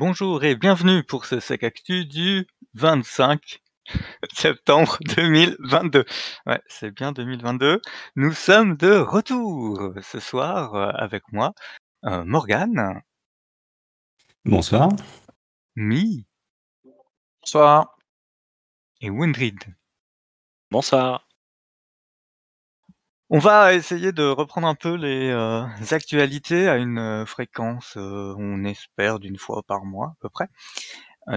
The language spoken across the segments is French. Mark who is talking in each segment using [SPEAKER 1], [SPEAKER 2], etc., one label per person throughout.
[SPEAKER 1] Bonjour et bienvenue pour ce Sec Actu du 25 septembre 2022. Ouais, c'est bien 2022. Nous sommes de retour ce soir euh, avec moi, euh, Morgane,
[SPEAKER 2] Bonsoir.
[SPEAKER 1] Mi
[SPEAKER 3] Bonsoir.
[SPEAKER 1] et Windrid.
[SPEAKER 3] Bonsoir.
[SPEAKER 1] On va essayer de reprendre un peu les euh, actualités à une euh, fréquence, euh, on espère, d'une fois par mois à peu près.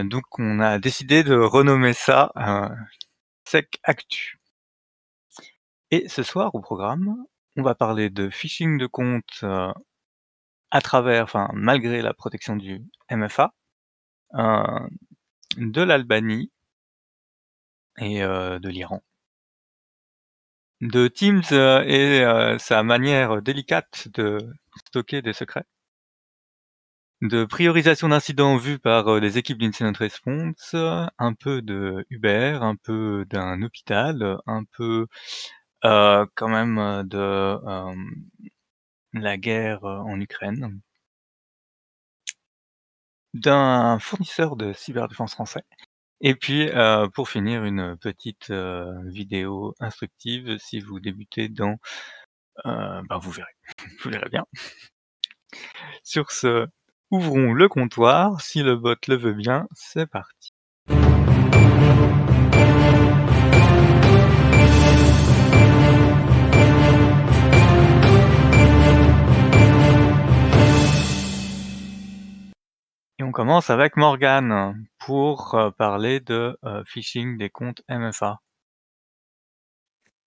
[SPEAKER 1] Donc on a décidé de renommer ça euh, Sec Actu. Et ce soir au programme, on va parler de phishing de compte à travers, enfin malgré la protection du MFA, de l'Albanie et de l'Iran. De Teams euh, et euh, sa manière délicate de stocker des secrets. De priorisation d'incidents vus par euh, les équipes d'incident response, un peu de Uber, un peu d'un hôpital, un peu quand même de la guerre en Ukraine, d'un fournisseur de cyberdéfense français, et puis euh, pour finir une petite euh, vidéo instructive si vous débutez dans, euh, ben vous verrez, vous verrez bien. Sur ce, ouvrons le comptoir, si le bot le veut bien, c'est parti. Et on commence avec Morgane pour euh, parler de euh, phishing des comptes MFA.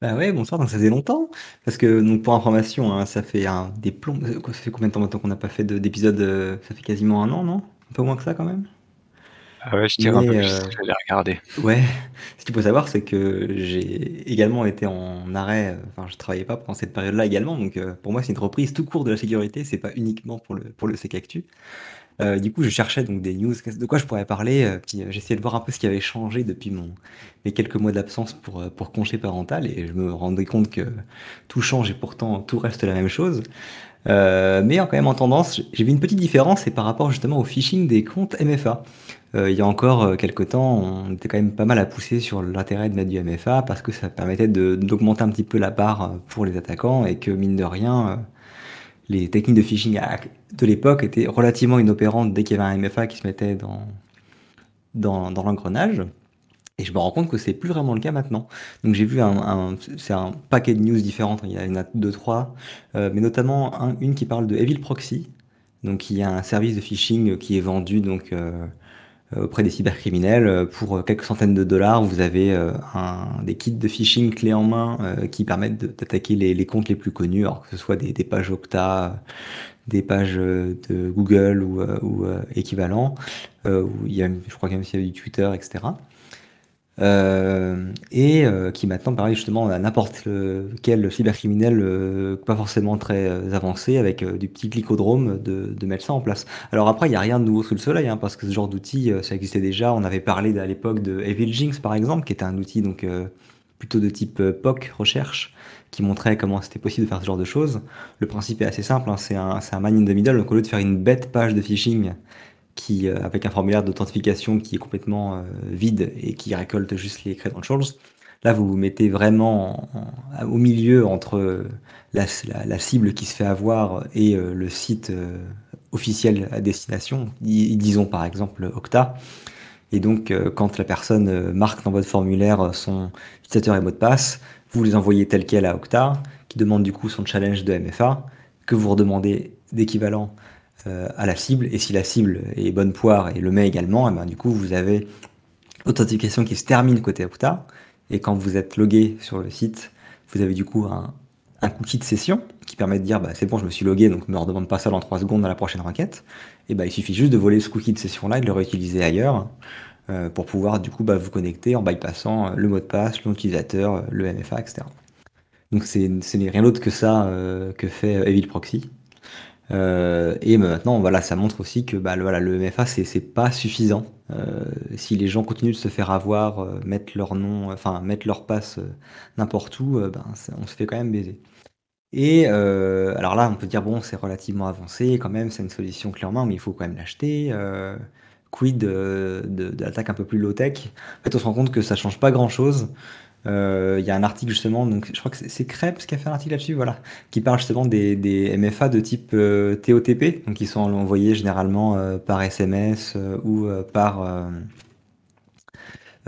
[SPEAKER 2] Bah ouais, bonsoir, donc ça faisait longtemps. Parce que, donc pour information, hein, ça fait un, des plombs. euh, Ça fait combien de temps maintenant qu'on n'a pas fait de- d'épisode euh, Ça fait quasiment un an, non? Un peu moins que ça quand même?
[SPEAKER 1] Ah ouais, je tire un peu
[SPEAKER 2] Mais,
[SPEAKER 1] plus,
[SPEAKER 2] euh,
[SPEAKER 1] je vais regarder.
[SPEAKER 2] Ouais, ce qu'il faut savoir, c'est que j'ai également été en arrêt, euh, enfin je travaillais pas pendant cette période-là également, donc euh, pour moi c'est une reprise tout court de la sécurité, c'est pas uniquement pour le, pour le. Euh, du coup, je cherchais donc des news, de quoi je pourrais parler, euh, euh, j'essayais de voir un peu ce qui avait changé depuis mon, mes quelques mois d'absence pour, euh, pour congé parental, et je me rendais compte que tout change et pourtant tout reste la même chose. Mais quand même en tendance, j'ai vu une petite différence, c'est par rapport justement au phishing des comptes MFA. Il y a encore quelques temps, on était quand même pas mal à pousser sur l'intérêt de mettre du MFA parce que ça permettait d'augmenter un petit peu la barre pour les attaquants et que mine de rien, les techniques de phishing de l'époque étaient relativement inopérantes dès qu'il y avait un MFA qui se mettait dans, dans, l'engrenage. Et je me rends compte que c'est plus vraiment le cas maintenant. Donc j'ai vu un, c'est un paquet de news différentes, il y en a deux, trois, euh, mais notamment un- une qui parle de Evil Proxy, donc il y a un service de phishing qui est vendu donc euh, euh, auprès des cybercriminels pour quelques centaines de dollars. Vous avez des kits de phishing clés en main qui permettent d'attaquer les, les comptes les plus connus, alors que ce soit des, des pages Okta, des pages euh, de Google ou, euh, ou euh, équivalent. Où il y a, je crois qu'il y a aussi du Twitter, etc. Et qui maintenant permet justement à n'importe quel cybercriminel, euh, pas forcément très avancé, avec du petit clicodrome, de, mettre ça en place. Alors après, il n'y a rien de nouveau sous le soleil, hein, parce que ce genre d'outil, ça existait déjà. On avait parlé à l'époque de Evil Jinx, par exemple, qui était un outil donc plutôt de type POC, recherche, qui montrait comment c'était possible de faire ce genre de choses. Le principe est assez simple, hein, c'est un, man in the middle, donc au lieu de faire une bête page de phishing, qui, euh, avec un formulaire d'authentification qui est complètement euh, vide et qui récolte juste les credentials. Là, vous vous mettez vraiment en- en- au milieu entre la, cible qui se fait avoir et euh, le site officiel à destination, Dis- disons par exemple Okta. Et donc, quand la personne marque dans votre formulaire son utilisateur et mot de passe, vous les envoyez tel quel à Okta, qui demande du coup son challenge de MFA, que vous redemandez d'équivalent euh, à la cible. Et si la cible est bonne poire et le met également, et ben, du coup, vous avez l'authentification qui se termine côté Okta. Et quand vous êtes logué sur le site, vous avez du coup un, un cookie de session qui permet de dire bah, c'est bon, je me suis logué, donc ne me redemande pas ça dans 3 secondes dans la prochaine requête. Et bah, il suffit juste de voler ce cookie de session là et de le réutiliser ailleurs euh, pour pouvoir du coup bah, vous connecter en bypassant euh, le mot de passe, le nom utilisateur, le MFA, etc. Donc ce n'est rien d'autre que ça euh, que fait euh, Evil Proxy. Euh, et maintenant, voilà, ça montre aussi que bah, le, voilà, le MFA, c'est pas suffisant. Euh, si les gens continuent de se faire avoir, euh, mettre leur nom, enfin mettre leur passe euh, n'importe où, euh, ben, on se fait quand même baiser. Et euh, alors là, on peut dire bon, c'est relativement avancé, quand même, c'est une solution clé en main, mais il faut quand même l'acheter. euh, quid de l'attaque un peu plus low-tech En fait, on se rend compte que ça change pas grand-chose. Il y a un article justement, donc je crois que c'est Krebs qui a fait un article là-dessus, voilà, qui parle justement des, des MFA de type TOTP, donc qui sont envoyés généralement par SMS ou par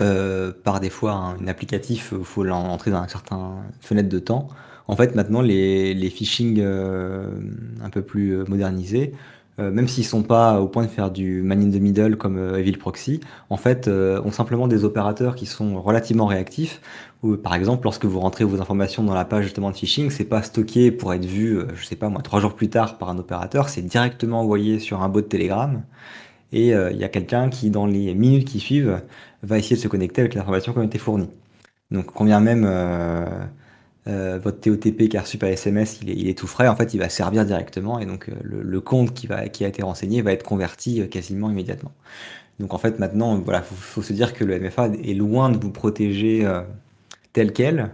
[SPEAKER 2] euh, par des fois un, applicatif, il faut l'entrer dans un certain fenêtre de temps. En fait, maintenant, les, les phishing euh, un peu plus euh, modernisés, même s'ils sont pas au point de faire du man in the middle comme Evil Proxy, en fait, ont simplement des opérateurs qui sont relativement réactifs. Ou, par exemple, lorsque vous rentrez vos informations dans la page justement de phishing, c'est pas stocké pour être vu, je sais pas moi, trois jours plus tard par un opérateur, c'est directement envoyé sur un bot de Telegram. Et il y a quelqu'un qui, dans les minutes qui suivent, va essayer de se connecter avec l'information qui a été fournie. Donc, combien même euh, euh, votre TOTP qui a reçu par SMS, il est, tout frais, en fait, il va servir directement et donc euh, le, compte qui, va, qui a été renseigné va être converti quasiment immédiatement. Donc, en fait, maintenant, voilà, faut, faut se dire que le MFA est loin de vous protéger tel quel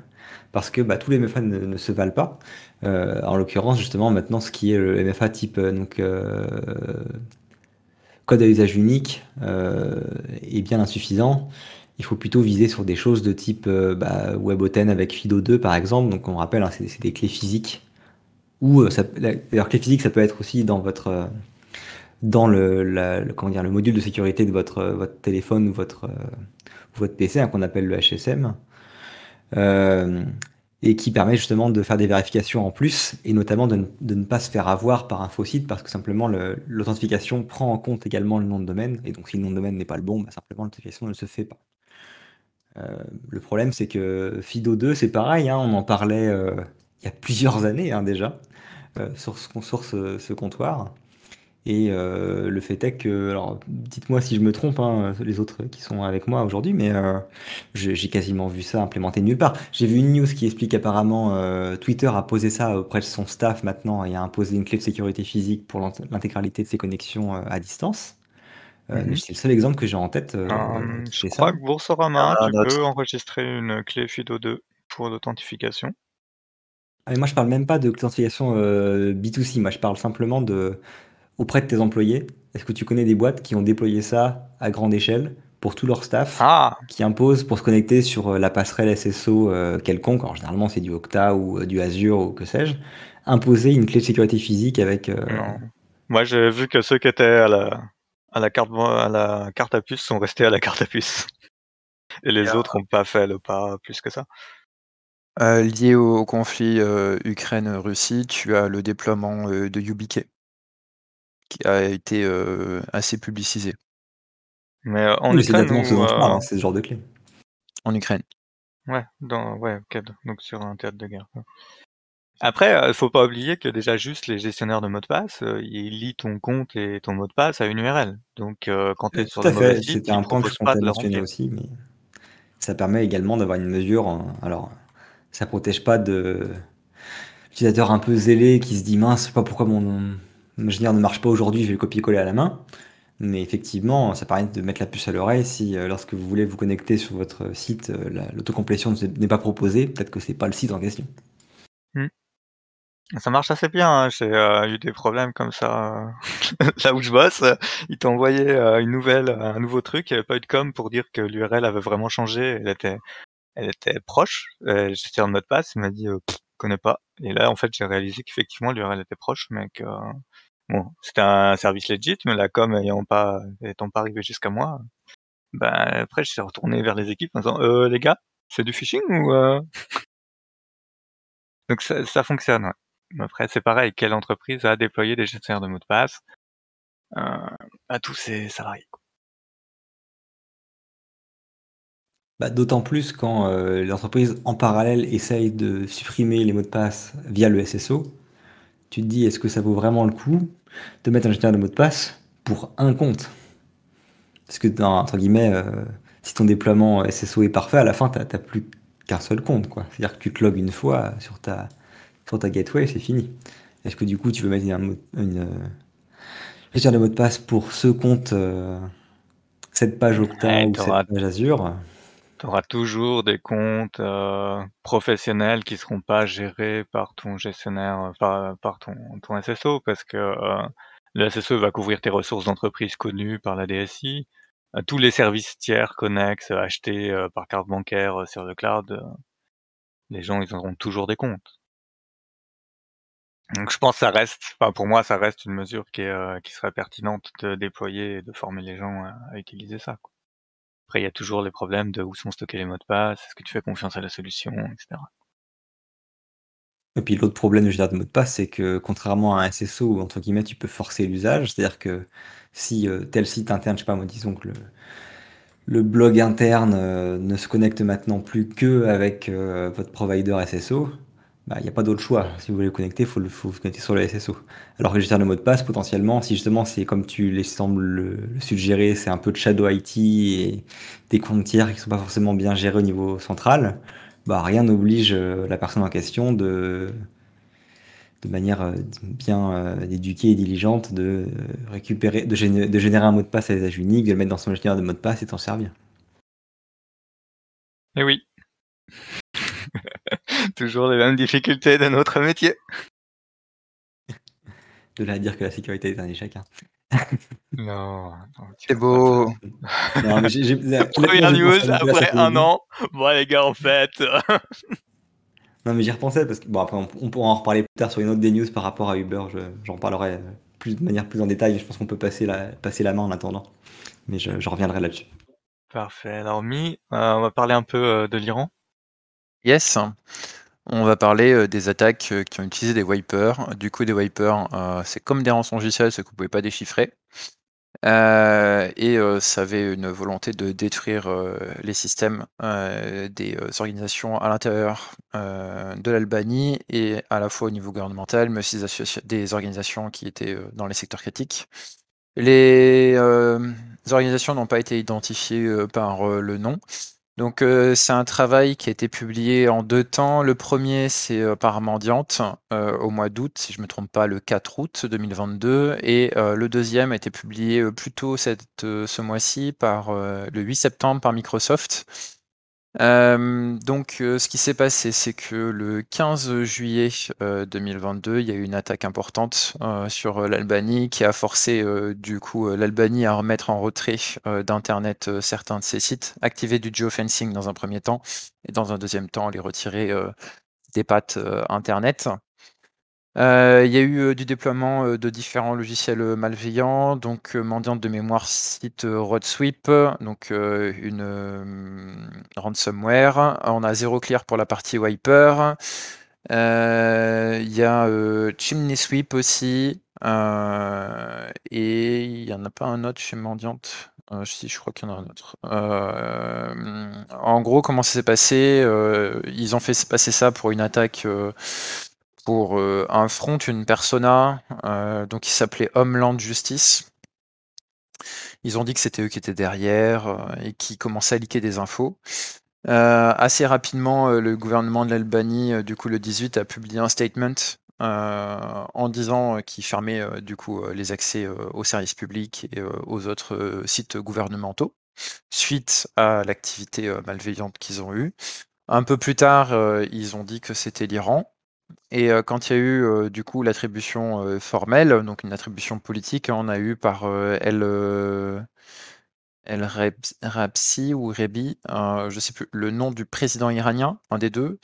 [SPEAKER 2] parce que bah, tous les MFA ne, se valent pas. en l'occurrence, justement, maintenant, ce qui est le MFA type code à usage unique euh, est bien insuffisant. Il faut plutôt viser sur des choses de type euh, bah, WebAuthn avec FIDO2 par exemple. Donc on rappelle, hein, c'est des clés physiques. Ou euh, physique, ça peut être aussi dans votre dans le, comment dire, le module de sécurité de votre, votre téléphone ou votre, votre PC, hein, qu'on appelle le HSM et qui permet justement de faire des vérifications en plus, et notamment de, ne pas se faire avoir par un faux site, parce que simplement l'authentification prend en compte également le nom de domaine, et donc si le nom de domaine n'est pas le bon, bah, simplement l'authentification ne se fait pas. Euh, le problème c'est que FIDO2 c'est pareil, hein, on en parlait euh, il y a plusieurs années hein, déjà, euh, sur, ce comptoir. Et le fait est que, alors dites-moi si je me trompe, hein, les autres qui sont avec moi aujourd'hui, mais j'ai quasiment vu ça implémenté nulle part. J'ai vu une news qui explique apparemment euh, Twitter a posé ça auprès de son staff maintenant et a imposé une clé de sécurité physique pour l'intégralité de ses connexions à distance. Mhm. C'est le seul exemple que j'ai en tête.
[SPEAKER 1] je crois que Boursorama, ah, tu peux enregistrer une clé FIDO2 pour l'authentification.
[SPEAKER 2] Ah, moi, je parle même pas de l'authentification B2C. Moi, je parle simplement de auprès de tes employés Est-ce que tu connais des boîtes qui ont déployé ça à grande échelle pour tout leur staff,
[SPEAKER 1] ah.
[SPEAKER 2] qui imposent pour se connecter sur euh, la passerelle SSO euh, quelconque, alors généralement c'est du Okta ou euh, du Azure ou que sais-je, imposer une clé de sécurité physique avec...
[SPEAKER 1] Moi j'ai vu que ceux qui étaient à la, à la, carte, à la carte à puce sont restés à la carte à puce. Et les autres n'ont pas fait le pas plus que ça.
[SPEAKER 4] lié au, conflit Ukraine-Russie, tu as le déploiement de YubiKey qui a été assez publicisé.
[SPEAKER 1] Mais en Ukraine
[SPEAKER 2] hein, c'est ce genre de clé.
[SPEAKER 4] En Ukraine.
[SPEAKER 1] Ouais, dans, ouais, donc sur un théâtre de guerre. Après, il faut pas oublier que déjà juste les gestionnaires de mots de passe, ils lisent ton compte et ton mot de passe à une URL. Donc quand tu es sur le mauvais site,
[SPEAKER 2] c'était un point que je comptais mentionner aussi, mais ça permet également d'avoir une mesure. Alors, ça protège pas de utilisateurs un peu zélés qui se dit mince, je sais pas pourquoi mon l'ingénieur ne marche pas aujourd'hui, je vais le copier-coller à la main. Mais effectivement, ça permet de mettre la puce à l'oreille si euh, lorsque vous voulez vous connecter sur votre site, euh, l'autocomplétion n'est pas proposée, peut-être que c'est pas le site en question.
[SPEAKER 1] Hmm. Ça marche assez bien, hein. j'ai euh, eu des problèmes comme ça là où je bosse. Ils t'ont envoyé une nouvelle, un nouveau truc, il n'y avait pas eu de com pour dire que l'URL avait vraiment changé, elle était, elle était proche. J'étais en mode passe, il m'a dit je connais pas. Et là en fait j'ai réalisé qu'effectivement l'URL était proche, mais que Bon, c'était un service legit, mais la com ayant pas, étant pas arrivé jusqu'à moi, ben après je suis retourné vers les équipes en disant euh, les gars, c'est du phishing ou euh? Donc ça, ça fonctionne. Ouais. Après c'est pareil, quelle entreprise a déployé des gestionnaires de mots de passe euh, à tous ses salariés.
[SPEAKER 2] Bah, D'autant plus quand euh, l'entreprise en parallèle essaye de supprimer les mots de passe via le SSO tu te dis, est-ce que ça vaut vraiment le coup de mettre un gestionnaire de mot de passe pour un compte? Parce que, dans, entre guillemets, euh, si ton déploiement SSO est parfait, à la fin, tu n'as plus qu'un seul compte. C'est-à-dire que tu te logs une fois sur ta, sur ta gateway, c'est fini. Est-ce que du coup, tu veux mettre une, une, euh, gestionnaire de mot de passe pour ce compte, euh, cette page Octa ou cette page Azure?
[SPEAKER 1] Tu auras toujours des comptes euh, professionnels qui seront pas gérés par ton gestionnaire, par, par ton, ton SSO, parce que euh, le SSE va couvrir tes ressources d'entreprise connues par la DSI, tous les services tiers connexes achetés par carte bancaire sur le cloud, les gens ils auront toujours des comptes. Donc je pense que ça reste, enfin pour moi ça reste une mesure qui qui serait pertinente de déployer et de former les gens à, utiliser ça. Après il y a toujours les problèmes de où sont stockés les mots de passe, est-ce que tu fais confiance à la solution, etc.
[SPEAKER 2] Et puis l'autre problème de de mot de passe, c'est que contrairement à un SSO où entre guillemets tu peux forcer l'usage, c'est-à-dire que si tel site interne, je sais pas moi, disons que le, blog interne ne se connecte maintenant plus que avec votre provider SSO, bah, il n'y a pas d'autre choix. Si vous voulez le connecter, il faut, le, faut vous connecter sur le SSO. Alors que gestionnaire de mot de passe, potentiellement, si justement c'est comme tu les sembles le, suggérer, c'est un peu de shadow IT et des comptes tiers qui ne sont pas forcément bien gérés au niveau central, bah, rien n'oblige euh, la personne en question de, de manière euh, bien euh, éduquée et diligente de récupérer, de générer, de générer un mot de passe à usage unique, de le mettre dans son gestionnaire de mot de passe et t'en servir.
[SPEAKER 1] Eh oui. Toujours les mêmes difficultés de notre métier.
[SPEAKER 2] De là à dire que la sécurité est un échec. Hein.
[SPEAKER 1] non,
[SPEAKER 4] c'est beau.
[SPEAKER 1] Non, mais j'ai, Première news après un an. Bon les gars, en fait.
[SPEAKER 2] non mais j'y repensais parce que bon après on, pourra en reparler plus tard sur une autre des news par rapport à Uber. j'en parlerai plus de manière plus en détail. Je pense qu'on peut passer la, passer la main en attendant. Mais je, reviendrai là-dessus.
[SPEAKER 1] Parfait. Alors Mi, euh, on va parler un peu euh, de l'Iran.
[SPEAKER 4] Yes. On va parler des attaques qui ont utilisé des wipers. Du coup, des wipers, c'est comme des rançongiciels, ce que vous pouvez pas déchiffrer. et ça avait une volonté de détruire les systèmes des organisations à l'intérieur de l'Albanie et à la fois au niveau gouvernemental, mais aussi des, organisations qui étaient dans les secteurs critiques. Les organisations n'ont pas été identifiées par le nom. Donc c'est un travail qui a été publié en deux temps. Le premier, c'est par Mendiante au mois d'août, si je ne me trompe pas, le 4 août 2022. Et le deuxième a été publié plus tôt ce mois-ci, par le 8 septembre, par Microsoft. Euh, donc, euh, ce qui s'est passé, c'est que le 15 juillet 2022, euh, il y a eu une attaque importante sur l'Albanie qui a forcé du coup l'Albanie à remettre en retrait d'internet certains de ses sites, activer du geofencing dans un premier temps et dans un deuxième temps les retirer des pattes internet. Euh, il y a eu, du déploiement, de différents logiciels, malveillants, donc mendiante de mémoire site, Roadsweep, donc une, ransomware. On a zéro clear pour la partie wiper. il y a, Chimney Sweep aussi, et il y en a pas un autre chez mendiante? si, je crois qu'il y en a un autre. en gros, comment ça s'est passé? ils ont fait passer ça pour une attaque, pour euh, un front, une persona, euh, donc qui s'appelait Homeland Justice. Ils ont dit que c'était eux qui étaient derrière euh, et qui commençaient à liquer des infos. assez rapidement, le gouvernement de l'Albanie, du coup le 18, a publié un statement en disant qu'il fermait du coup les accès aux services publics et aux autres sites gouvernementaux suite à l'activité malveillante qu'ils ont eue. Un peu plus tard, ils ont dit que c'était l'Iran. Et quand il y a eu, du coup l'attribution, formelle, donc une attribution politique, on a eu par, El, El Rabsi ou Rebi, je sais plus, le nom du président iranien, un des deux,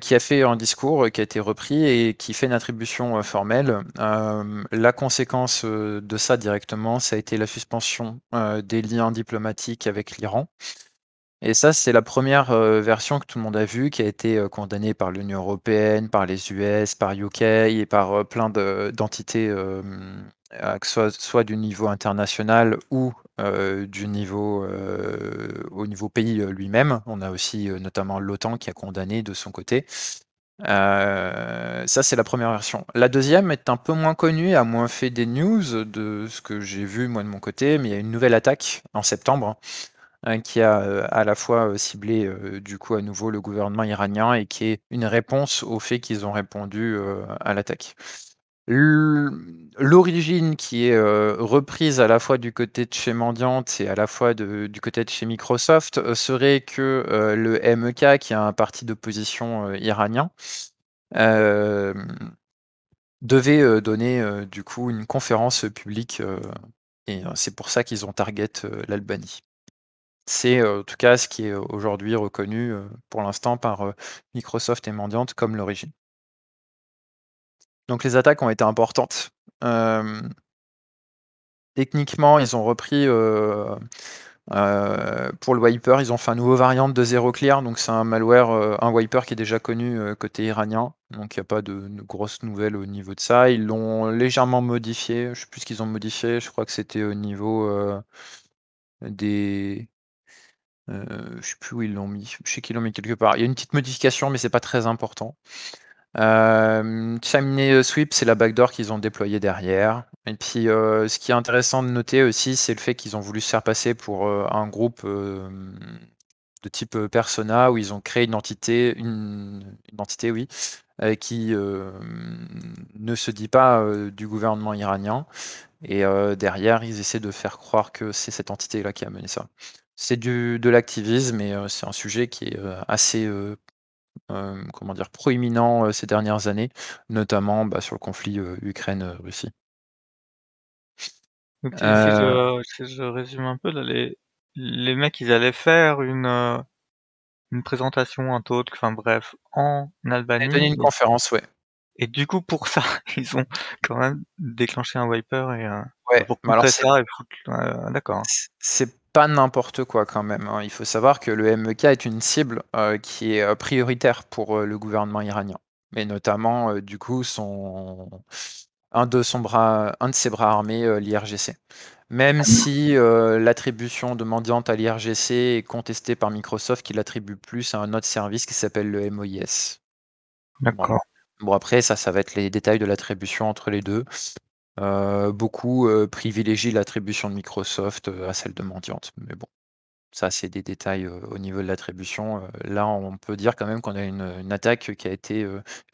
[SPEAKER 4] qui a fait un discours, qui a été repris et qui fait une attribution, formelle. la conséquence, de ça directement, ça a été la suspension, des liens diplomatiques avec l'Iran. Et ça, c'est la première version que tout le monde a vue, qui a été condamnée par l'Union européenne, par les US, par UK et par plein d'entités, soit, soit du niveau international ou du niveau, au niveau pays lui-même. On a aussi notamment l'OTAN qui a condamné de son côté. ça, c'est la première version. La deuxième est un peu moins connue, a moins fait des news de ce que j'ai vu moi de mon côté, mais il y a une nouvelle attaque en septembre Hein, qui a à la fois ciblé du coup à nouveau le gouvernement iranien et qui est une réponse au fait qu'ils ont répondu à l'attaque. L'origine qui est reprise à la fois du côté de chez Mendiante et à la fois du côté de chez Microsoft serait que le MEK, qui est un parti d'opposition iranien, devait donner du coup une conférence publique et c'est pour ça qu'ils ont target l'Albanie. C'est en tout cas ce qui est aujourd'hui reconnu pour l'instant par Microsoft et Mandiant comme l'origine. Donc les attaques ont été importantes. techniquement, ils ont repris pour le wiper, ils ont fait un nouveau variant de Zero Clear, donc c'est un malware, un wiper qui est déjà connu côté iranien, donc il n'y a pas de, grosses nouvelles au niveau de ça. Ils l'ont légèrement modifié, je sais plus ce qu'ils ont modifié, je crois que c'était au niveau des. Je sais plus où ils l'ont mis, je sais qu'ils l'ont mis quelque part. Il y a une petite modification, mais c'est pas très important. Euh, Chimney Sweep, c'est la backdoor qu'ils ont déployée derrière. Et puis, euh, ce qui est intéressant de noter aussi, c'est le fait qu'ils ont voulu se faire passer pour euh, un groupe euh, de type persona où ils ont créé une entité, une, entité, oui, qui ne se dit pas du gouvernement iranien. Et derrière, ils essaient de faire croire que c'est cette entité-là qui a mené ça. C'est de l'activisme et c'est un sujet qui est assez euh, comment dire, proéminent euh, ces dernières années, notamment bah, sur le conflit euh, Ukraine-Russie.
[SPEAKER 1] Donc si, je, résume un peu, là, les, les mecs, ils allaient faire une, une présentation, un talk, enfin bref, en Albanie.
[SPEAKER 4] Ils une conférence, ouais.
[SPEAKER 1] Et du coup, pour ça, ils ont quand même déclenché un wiper et
[SPEAKER 4] ouais,
[SPEAKER 1] pour contrer ça d'accord.
[SPEAKER 4] C'est pas n'importe quoi quand même. Hein. Il faut savoir que le MEK est une cible euh, qui est euh, prioritaire pour euh, le gouvernement iranien. Mais notamment, du coup, son... un, de son bras... un de ses bras armés, l'IRGC. Même ah si l'attribution de mendiante à l'IRGC est contestée par Microsoft, qui l'attribue plus à un autre service qui s'appelle le MOIS.
[SPEAKER 1] D'accord.
[SPEAKER 4] Bon, après, ça, ça va être les détails de l'attribution entre les deux. Euh, beaucoup, euh, privilégient l'attribution de Microsoft, euh, à celle de Mendiante. Mais bon, ça, c'est des détails, au niveau de l'attribution. là, on peut dire quand même qu'on a une, attaque qui a été,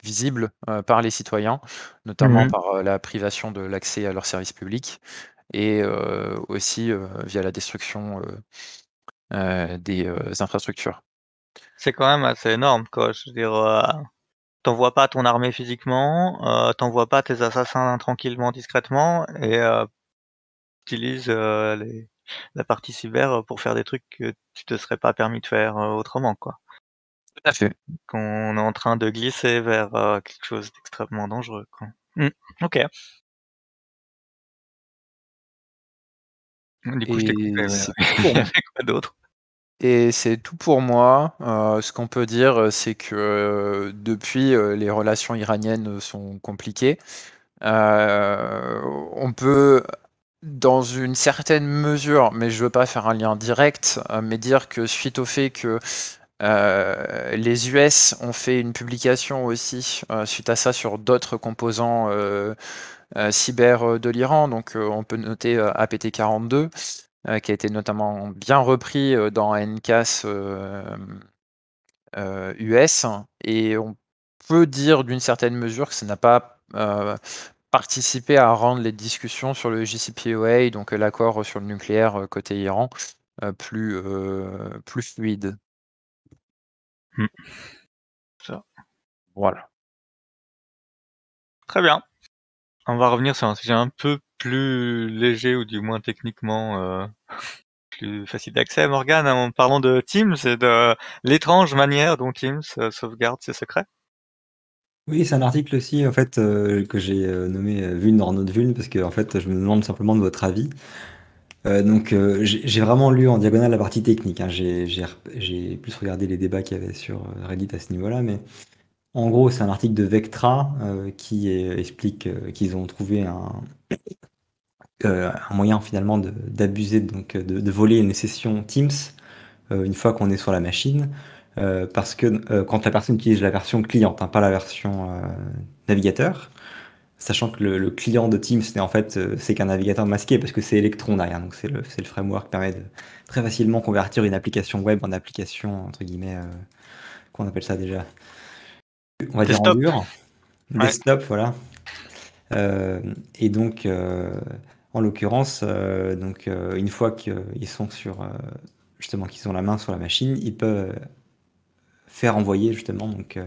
[SPEAKER 4] visible, par les citoyens, notamment
[SPEAKER 1] mmh
[SPEAKER 4] par, la privation de l'accès à leurs services publics et aussi, via la destruction, des, infrastructures.
[SPEAKER 1] C'est quand même assez énorme, quoi. Je veux dire, t'envoies pas ton armée physiquement, euh, t'envoies pas tes assassins tranquillement, discrètement, et euh, utilises euh, les, la partie cyber pour faire des trucs que tu te serais pas permis de faire euh, autrement, quoi.
[SPEAKER 4] Tout à fait.
[SPEAKER 1] Qu'on est en train de glisser vers euh, quelque chose d'extrêmement dangereux, quoi. Mmh. Ok. Du coup, je t'ai coupé, quoi d'autre?
[SPEAKER 4] Et c'est tout pour moi. Euh, ce qu'on peut dire, c'est que, euh, depuis, euh, les relations iraniennes, sont compliquées. on peut, dans une certaine mesure, mais je veux pas faire un lien direct, mais dire que suite au fait que, les US ont fait une publication aussi, suite à ça sur d'autres composants, cyber, de l'Iran, donc, on peut noter, APT42. Euh, qui a été notamment bien repris euh, dans NCAS US. Euh, et on peut dire d'une certaine mesure que ça n'a pas participé à rendre les discussions sur le JCPOA, donc l'accord sur le nucléaire côté Iran, plus, plus fluide.
[SPEAKER 1] Mmh. Ça.
[SPEAKER 4] Voilà.
[SPEAKER 1] Très bien. On va revenir sur un sujet un peu plus léger ou du moins techniquement euh, plus facile d'accès. Morgan, en parlant de Teams et de l'étrange manière dont Teams euh, sauvegarde ses secrets.
[SPEAKER 2] Oui, c'est un article aussi en fait euh, que j'ai nommé Vuln dans notre Vuln parce que en fait je me demande simplement de votre avis. donc j'ai vraiment lu en diagonale la partie technique. Hein. J'ai plus regardé les débats qu'il y avait sur Reddit à ce niveau-là, mais en gros, c'est un article de Vectra qui explique qu'ils ont trouvé un, euh, moyen finalement d'abuser, donc de, voler une session Teams une fois qu'on est sur la machine. parce que quand la personne utilise la version cliente, hein, pas la version navigateur, sachant que le, client de Teams, en fait, c'est qu'un navigateur masqué parce que c'est Electron derrière, donc c'est le, le, framework qui permet de très facilement convertir une application web en application, entre guillemets, qu'on appelle ça déjà on va dire en dur. Desktop, voilà. Euh, et donc, euh, en l'occurrence, euh, donc une fois qu'ils sont sur justement qu'ils ont la main sur la machine, ils peuvent faire envoyer justement donc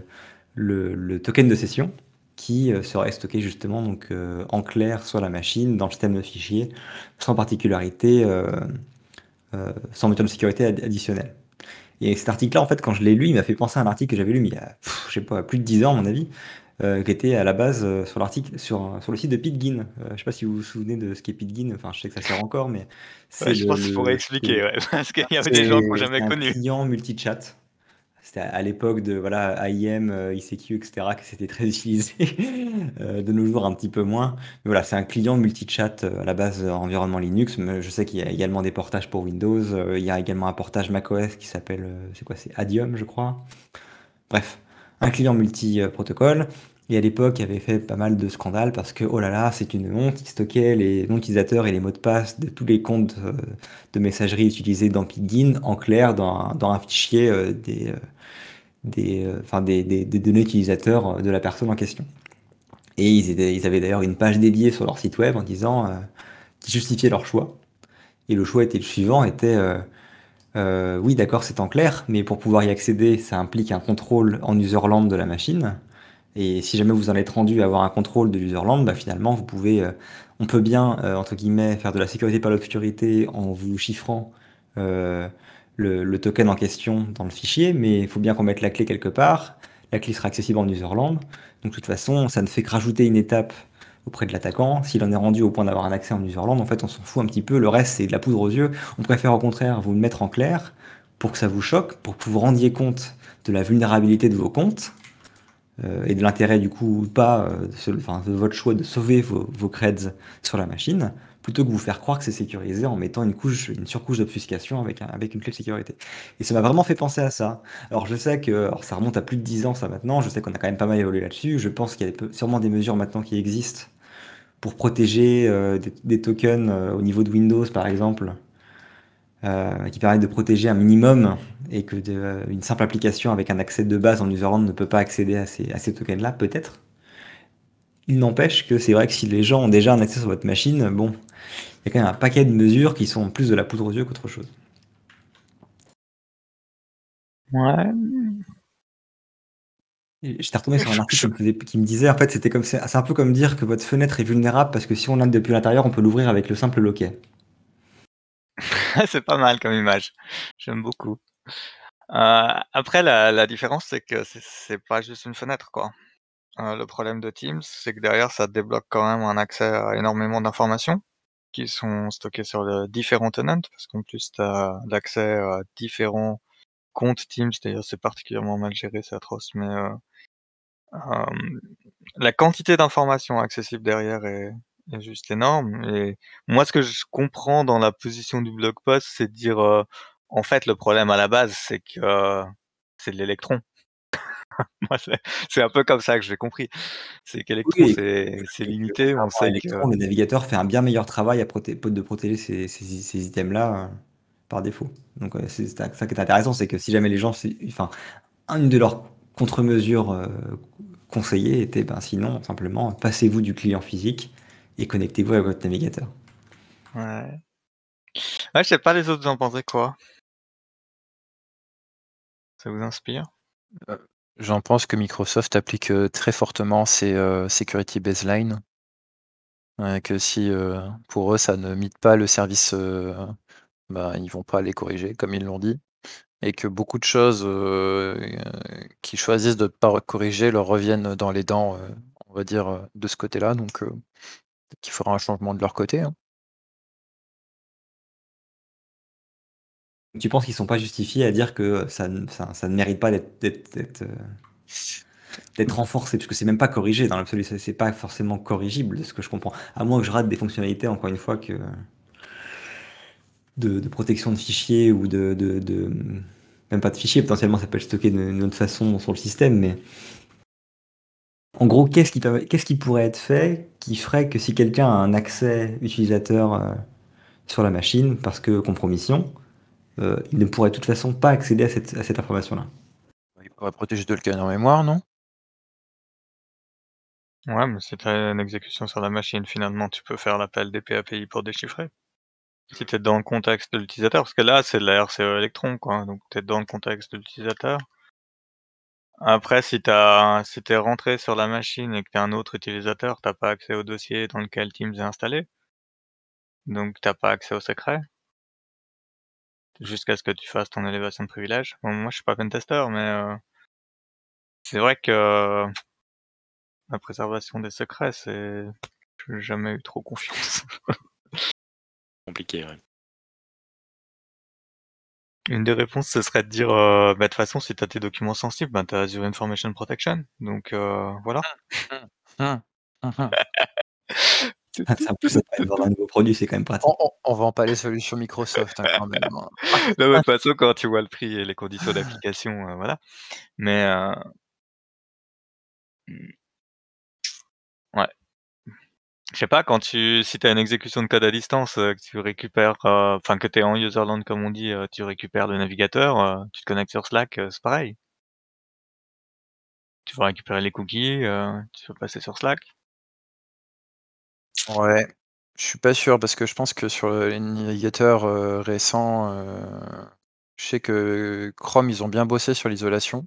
[SPEAKER 2] le, token de session qui serait stocké justement donc en clair sur la machine dans le système de fichiers sans particularité, sans méthode de sécurité additionnelle. Et cet article-là, en fait, quand je l'ai lu, il m'a fait penser à un article que j'avais lu il y a, je sais pas, plus de 10 ans à mon avis, qui était à la base sur l'article sur, sur le site de Pitgin. je sais pas si vous vous souvenez de ce qu'est Pitgin. Enfin, je sais que ça sert encore, mais
[SPEAKER 1] c'est je pense qu'il faudrait expliquer, ouais, parce qu'il y avait des gens qui n'ont jamais connu.
[SPEAKER 2] Un client multi-chat c'était à l'époque de voilà AIM, euh, ICQ, etc. que c'était très utilisé. Euh, de nos jours, un petit peu moins. Mais voilà, c'est un client multi-chat euh, à la base environnement Linux. Mais je sais qu'il y a également des portages pour Windows. il y a également un portage macOS qui s'appelle, c'est quoi, c'est Adium, je crois. Bref, un client multi-protocole. Et à l'époque, il avait fait pas mal de scandales parce que, oh là là, c'est une honte, il stockait les noms d'utilisateurs et les mots de passe de tous les comptes de messagerie utilisés dans Pidgin en clair dans un fichier des, des, euh, enfin des, données utilisateurs de la personne en question. Et ils, ils avaient d'ailleurs une page dédiée sur leur site web en disant euh, qui justifiait leur choix. Et le choix était le suivant, était euh, euh, oui d'accord c'est en clair, mais pour pouvoir y accéder, ça implique un contrôle en userland de la machine. Et si jamais vous en êtes rendu à avoir un contrôle de userland, bah finalement vous pouvez, euh, on peut bien entre guillemets faire de la sécurité par l'obscurité en vous chiffrant le, token en question dans le fichier, mais il faut bien qu'on mette la clé quelque part. La clé sera accessible en userland. Donc de toute façon, ça ne fait que rajouter une étape auprès de l'attaquant. S'il en est rendu au point d'avoir un accès en userland, en fait, on s'en fout un petit peu. Le reste, c'est de la poudre aux yeux. On préfère au contraire vous le mettre en clair pour que ça vous choque, pour que vous vous rendiez compte de la vulnérabilité de vos comptes euh, et de l'intérêt du coup pas euh, de, votre choix de sauver vos, vos creds sur la machine plutôt que vous faire croire que c'est sécurisé en mettant une couche, une surcouche d'obfuscation avec, avec une clé de sécurité. Et ça m'a vraiment fait penser à ça. Alors je sais que ça remonte à plus de 10 ans ça maintenant, je sais qu'on a quand même pas mal évolué là-dessus, je pense qu'il y a sûrement des mesures maintenant qui existent pour protéger euh, des, tokens euh, au niveau de Windows par exemple, euh, qui permettent de protéger un minimum et que une simple application avec un accès de base en userland ne peut pas accéder à ces, à ces tokens-là, peut-être. Il n'empêche que c'est vrai que si les gens ont déjà un accès sur votre machine, bon, il y a quand même un paquet de mesures qui sont plus de la poudre aux yeux qu'autre chose.
[SPEAKER 1] Ouais.
[SPEAKER 2] J'étais retourné sur un article qui me disait, en fait, c'était comme c'est un peu comme dire que votre fenêtre est vulnérable parce que si on entre depuis l'intérieur, on peut l'ouvrir avec le simple loquet.
[SPEAKER 1] c'est pas mal comme image. J'aime beaucoup. Euh, après, la, différence, c'est que c'est pas juste une fenêtre, quoi. Euh, le problème de Teams, c'est que derrière, ça débloque quand même un accès à énormément d'informations qui sont stockés sur le différents tenants, parce qu'en plus, tu as l'accès à différents comptes Teams, d'ailleurs c'est particulièrement mal géré, c'est atroce, mais euh, la quantité d'informations accessibles derrière est, juste énorme. Et moi, ce que je comprends dans la position du blog post, c'est de dire, en fait, le problème à la base, c'est que c'est de l'électron. Moi, c'est un peu comme ça que j'ai compris. C'est qu'Electron, c'est limité. On sait
[SPEAKER 2] le navigateur fait un bien meilleur travail à de protéger ces, ces, items-là euh, par défaut. Donc, c'est ça qui est intéressant, c'est que si jamais les gens, enfin, une de leurs contre-mesures euh, conseillées était, ben, sinon, simplement, passez-vous du client physique et connectez-vous à votre navigateur.
[SPEAKER 1] Ouais. Ouais, je sais pas les autres, vous en pensez quoi? Ça vous inspire?
[SPEAKER 4] Euh, J'en pense que Microsoft applique, euh, très fortement ses, euh, security baseline. que si, pour eux, ça ne mite pas le service, bah, ils vont pas les corriger comme ils l'ont dit et que beaucoup de choses, qu'ils choisissent de ne pas corriger leur reviennent dans les dents, on va dire, de ce côté-là donc qu'il faudra un changement de leur côté, hein.
[SPEAKER 2] Tu penses qu'ils sont pas justifiés à dire que ça ne ça ne mérite pas d'être euh, renforcé? Puisque c'est même pas corrigé dans l'absolu, c'est pas forcément corrigible de ce que je comprends. À moins que je rate des fonctionnalités encore une fois que de protection de fichiers ou de même pas de fichiers, potentiellement ça peut être stocké d'une autre façon sur le système, mais en gros, qu'est-ce qui qui pourrait être fait qui ferait que si quelqu'un a un accès utilisateur, euh, sur la machine parce que compromission euh, il ne pourrait de toute façon pas accéder à cette, à cette information-là.
[SPEAKER 4] Il pourrait protéger de le en mémoire, non?
[SPEAKER 1] Ouais, mais c'est une exécution sur la machine, finalement, tu peux faire l'appel des PAPI pour déchiffrer. Si tu es dans le contexte de l'utilisateur, parce que là, c'est de la RCE Electron, quoi, donc tu es dans le contexte de l'utilisateur. Après, si t'as, si t'es rentré sur la machine et que t'es un autre utilisateur, t'as pas accès au dossier dans lequel Teams est installé. Donc t'as pas accès au secret. Jusqu'à ce que tu fasses ton élévation de privilège. moi, je suis pas pentester, mais euh, c'est vrai que la préservation des secrets, c'est, j'ai jamais eu trop confiance.
[SPEAKER 3] Compliqué, ouais.
[SPEAKER 1] Une des réponses, ce serait de dire, euh, bah, de toute façon, si tu as tes documents sensibles, ben, tu as Azure Information Protection. Donc, euh, voilà.
[SPEAKER 2] Ça, en plus, ça va vendre un nouveau produit, c'est quand même pratique.
[SPEAKER 4] On, on- on vend pas les solutions Microsoft hein, quand même. hein.
[SPEAKER 1] de toute façon, quand tu vois le prix et les conditions d'application, euh, voilà. Mais, euh, hmm. ouais. Je sais pas, quand tu, si tu as une exécution de code à distance, euh, que tu récupères, euh, enfin, que tu es en userland, comme on dit, euh, tu récupères le navigateur, euh, tu te connectes sur Slack, euh, c'est pareil. Tu vas récupérer les cookies, euh, tu vas passer sur Slack.
[SPEAKER 4] Ouais, je suis pas sûr parce que je pense que sur les navigateurs récents, je sais que Chrome, ils ont bien bossé sur l'isolation.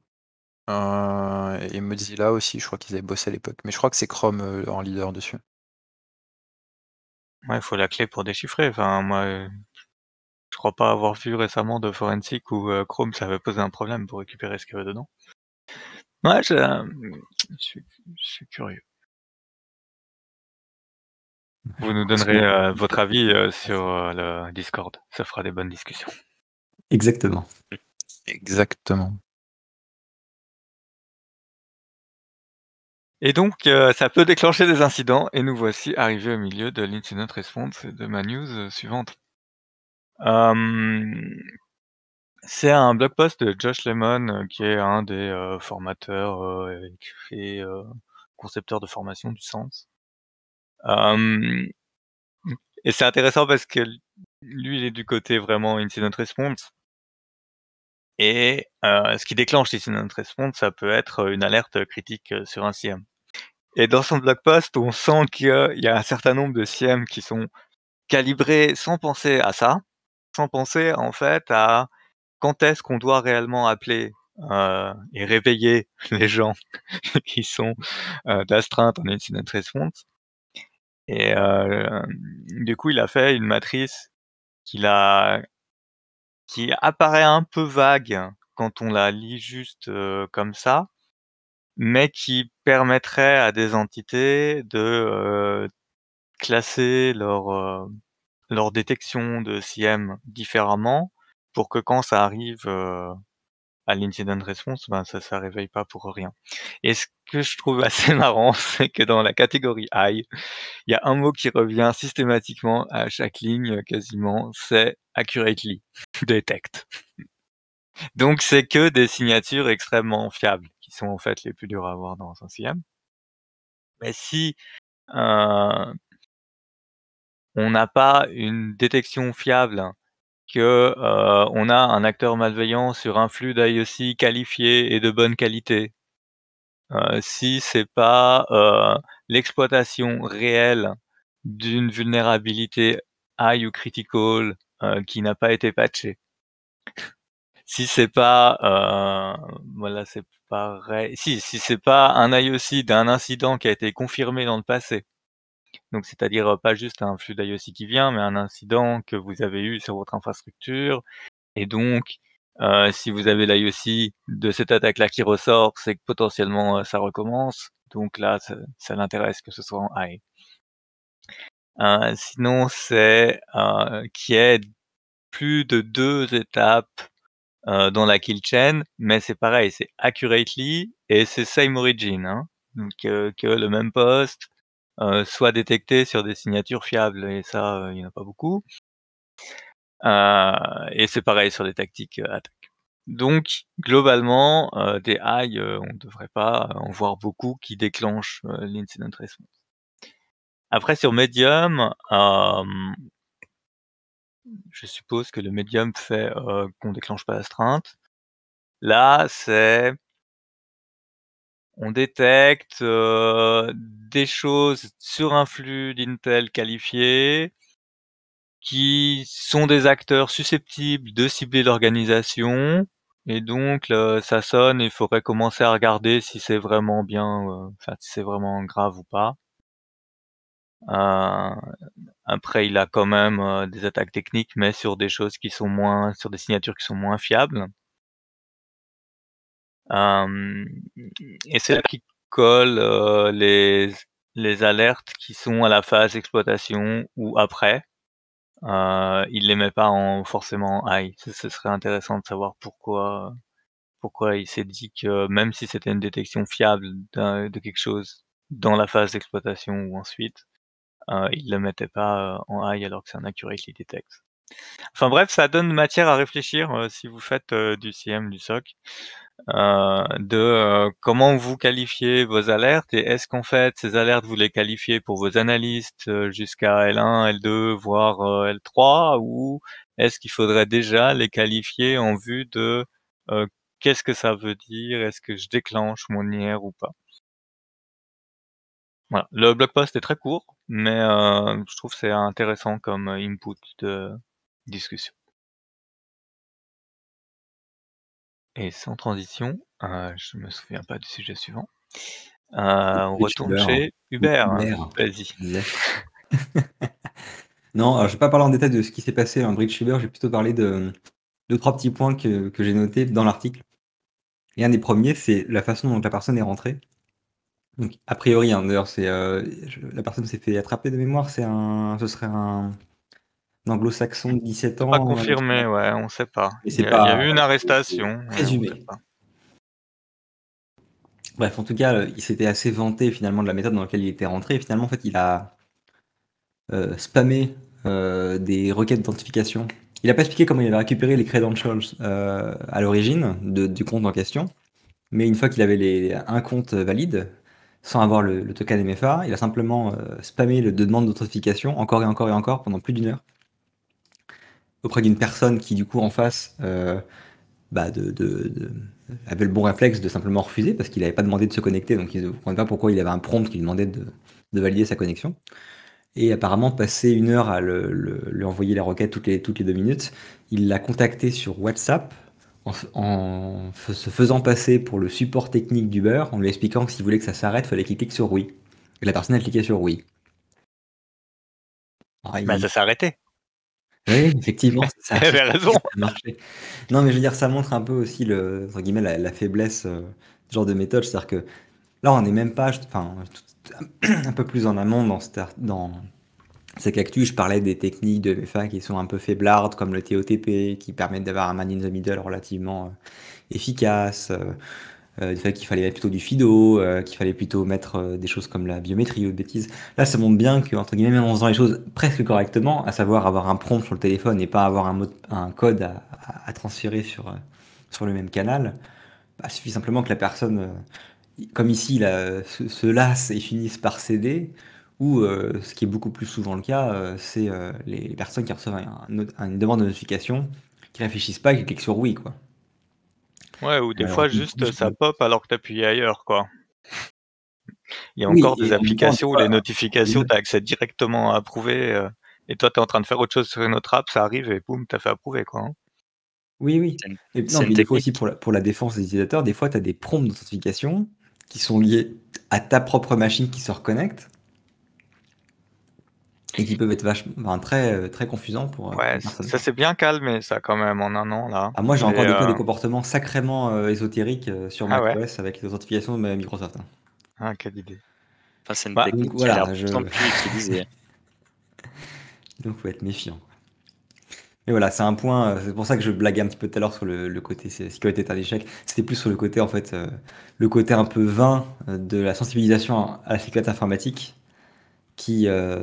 [SPEAKER 4] Euh, et Mozilla aussi, je crois qu'ils avaient bossé à l'époque. Mais je crois que c'est Chrome en leader dessus.
[SPEAKER 1] Ouais, il faut la clé pour déchiffrer. Enfin, moi, je crois pas avoir vu récemment de forensic où Chrome ça avait posé un problème pour récupérer ce qu'il y avait dedans. Ouais, je, je suis curieux. Vous nous donnerez euh, votre avis euh, sur euh, le Discord. Ça fera des bonnes discussions.
[SPEAKER 2] Exactement.
[SPEAKER 4] Exactement.
[SPEAKER 1] Et donc, euh, ça peut déclencher des incidents, et nous voici arrivés au milieu de l'incident response et de ma news suivante. Euh, c'est un blog post de Josh Lemon, qui est un des euh, formateurs euh, et euh, concepteurs de formation du sens. Euh, et c'est intéressant parce que lui, il est du côté vraiment incident response. Et euh, ce qui déclenche l'incident response, ça peut être une alerte critique euh, sur un CM. Et dans son blog post, on sent qu'il y a un certain nombre de CM qui sont calibrés sans penser à ça, sans penser en fait à quand est-ce qu'on doit réellement appeler et réveiller les gens qui sont d'astreinte en incident response. Et euh, du coup, il a fait une matrice qu'il a qui apparaît un peu vague quand on la lit juste euh, comme ça, mais qui permettrait à des entités de euh, classer leur leur détection de CM différemment pour que quand ça arrive à l'incident response, ben ça ça réveille pas pour rien. Et ce que je trouve assez marrant, c'est que dans la catégorie I, il y a un mot qui revient systématiquement à chaque ligne quasiment, c'est accurately detect. Donc c'est que des signatures extrêmement fiables qui sont en fait les plus dures à avoir dans un CM. Mais si euh, on n'a pas une détection fiable que euh, on a un acteur malveillant sur un flux d'IOC qualifié et de bonne qualité, euh, si c'est pas euh, l'exploitation réelle d'une vulnérabilité high ou critical euh, qui n'a pas été patchée. si c'est pas euh, voilà c'est pareil si si c'est pas un IOC d'un incident qui a été confirmé dans le passé donc c'est-à-dire euh, pas juste un flux d'IOC qui vient mais un incident que vous avez eu sur votre infrastructure. Et donc euh, si vous avez l'IOC de cette attaque là qui ressort c'est que potentiellement euh, ça recommence. Donc là ça, l'intéresse que ce soit en high sinon c'est euh, qui est plus de deux étapes dans la kill chain, mais c'est pareil, c'est accurately et c'est same origin, hein, donc que le même poste euh, soit détecté sur des signatures fiables et ça, euh, il n'y en a pas beaucoup. Euh, et c'est pareil sur les tactiques euh, attaque. Donc globalement, des high, on ne devrait pas en voir beaucoup qui déclenchent l'incident response. Après sur medium, je suppose que le medium fait euh, qu'on déclenche pas l'astreinte. Là, c'est on détecte euh, des choses sur un flux d'Intel qualifié qui sont des acteurs susceptibles de cibler l'organisation et donc ça sonne il faudrait commencer à regarder si c'est vraiment bien, heu, enfin si c'est vraiment grave ou pas. Heu, après il a quand même, des attaques techniques, mais sur des choses qui sont moins sur des signatures qui sont moins fiables. Hem et c'est là qu'il colle, heu, les les alertes qui sont à la phase exploitation ou après. Heu, il les met pas en forcément high. Ce ce serait intéressant de savoir pourquoi pourquoi il s'est dit que même si c'était une détection fiable de quelque chose dans la phase d'exploitation ou ensuite, heu, il le mettait pas, heu, en high alors que c'est un accurately detect. Enfin bref, ça donne matière à réfléchir, si vous faites, du CM, du SOC, de, heu, comment vous qualifiez vos alertes et est-ce qu'en fait ces alertes vous les qualifiez pour vos analystes, heu, jusqu'à L1, L2, voire, heu, L3 ou est-ce qu'il faudrait déjà les qualifier en vue de, qu'est-ce que ça veut dire? Est-ce que je déclenche mon IR ou pas? Voilà, le blog post est très court, mais heu, je trouve c'est intéressant comme input de discussion. Et sans transition, heu, je me souviens pas du sujet suivant. Heu, on retourne
[SPEAKER 2] Uber.
[SPEAKER 1] chez Hubert.
[SPEAKER 2] Hubert.
[SPEAKER 1] Vas-y.
[SPEAKER 2] Exact. Non, alors je vais pas parler en détail de ce qui s'est passé en Bridge Uber, je vais plutôt parler de 2-3 petits points que que j'ai notés dans l'article. Et un des premiers, c'est la façon dont la personne est rentrée. Donc a priori, hein, d'ailleurs c'est, heu, je la personne s'est fait attraper de mémoire, c'est un ce serait un anglo-saxon de 17
[SPEAKER 1] C'est pas
[SPEAKER 2] ans, heu,
[SPEAKER 1] confirmé, ouais, on sait pas. Il y a il y a
[SPEAKER 2] pas
[SPEAKER 1] eu une arrestation,
[SPEAKER 2] présumé.
[SPEAKER 1] pas.
[SPEAKER 2] Bref, en tout cas, heu, il s'était assez vanté finalement de la méthode dans laquelle il était rentré et finalement en fait il a heu, spammé, heu, des requêtes d'authentification. Il a pas expliqué comment il avait récupéré les credentials, à l'origine du compte en question, mais une fois qu'il avait les un compte valide, sans avoir le le token MFA, il a simplement, spammé le de demandes d'authentification encore et encore et encore pendant plus d'1 heure. Auprès d'une personne qui du coup en face, heu, bah, avait le bon réflexe de simplement refuser parce qu'il avait pas demandé de se connecter, donc il ne comprenait pas pourquoi il avait un prompt qui lui demandait de de valider sa connexion. Et apparemment passer 1 heure à lui envoyer la requête toutes les 2 minutes. Il l'a contacté sur WhatsApp en se faisant passer pour le support technique d'Uber, en lui expliquant que s'il voulait que ça s'arrête, fallait qu'il clique sur oui. Et la personne a cliqué sur oui. Ah
[SPEAKER 1] Bah,
[SPEAKER 2] il
[SPEAKER 1] ça s'est arrêté.
[SPEAKER 2] Oui, effectivement, ça
[SPEAKER 1] Elle avait raison.
[SPEAKER 2] ça a marché. Non, mais je veux dire, ça montre un peu aussi le entre guillemets «la la faiblesse», heu, ce genre de méthode. C'est-à-dire que là, on est même pas j enfin, tout un peu plus en amont dans cette ar dans SecActu, je parlais des techniques de MFA qui sont un peu faiblardes comme le TOTP qui permettent d'avoir un man in the middle relativement, heu, efficace, heu heu, du fait qu'il fallait plutôt du FIDO, heu, qu'il fallait plutôt mettre, heu, des choses comme la biométrie ou de bêtises. Là, ça montre bien qu'entre guillemets, «même en faisant les choses presque correctement», à savoir avoir un prompt sur le téléphone et pas avoir un mot un code à à transférer sur, heu, sur le même canal, bah, il suffit simplement que la personne, heu, i comme ici, là, se se lasse et finisse par céder ou, ce qui est beaucoup plus souvent le cas, c'est, les personnes qui reçoivent un une demande de notification, qui réfléchissent pas et qui cliquent sur oui, quoi.
[SPEAKER 1] Ouais, ou des fois
[SPEAKER 2] Malheureusement
[SPEAKER 1] juste ça pop alors que tu appuyais ailleurs, quoi. Il y a
[SPEAKER 2] Oui
[SPEAKER 1] encore des applications où
[SPEAKER 2] fois
[SPEAKER 1] les notifications, tu as accès directement à approuver, heu et toi tu es en train de faire autre chose sur une autre app, ça arrive et boum, tu as fait approuver, quoi, hein.
[SPEAKER 2] Oui, oui et non, puis des fois aussi pour la pour la défense des utilisateurs, des fois tu as des prompts d'authentification qui sont liés à ta propre machine qui se reconnecte et qui peuvent être vachem enfin très, heu, très confusants pour, pour
[SPEAKER 1] Ouais, ça s'est bien calmé ça quand même en 1 an là.
[SPEAKER 2] Ah moi, j'ai
[SPEAKER 1] C'est,
[SPEAKER 2] encore des cas, des comportements sacrément, heu, ésotériques, sur
[SPEAKER 1] Ah ouais?
[SPEAKER 2] macOS avec les authentifications de Microsoft, hein.
[SPEAKER 1] Ah, quelle idée.
[SPEAKER 3] Enfin, c'est une
[SPEAKER 1] Bah
[SPEAKER 2] Donc
[SPEAKER 3] technique qui a l'air
[SPEAKER 2] voilà, je
[SPEAKER 3] plus utilisée.
[SPEAKER 2] donc faut être méfiant. Et voilà, c'est un point, c'est pour ça que je blaguais un petit peu tout à l'heure sur le le côté sé sécurité est un échec. C'était plus sur le côté en fait, le côté un peu vain, de la sensibilisation à à la sécurité informatique qui, heu,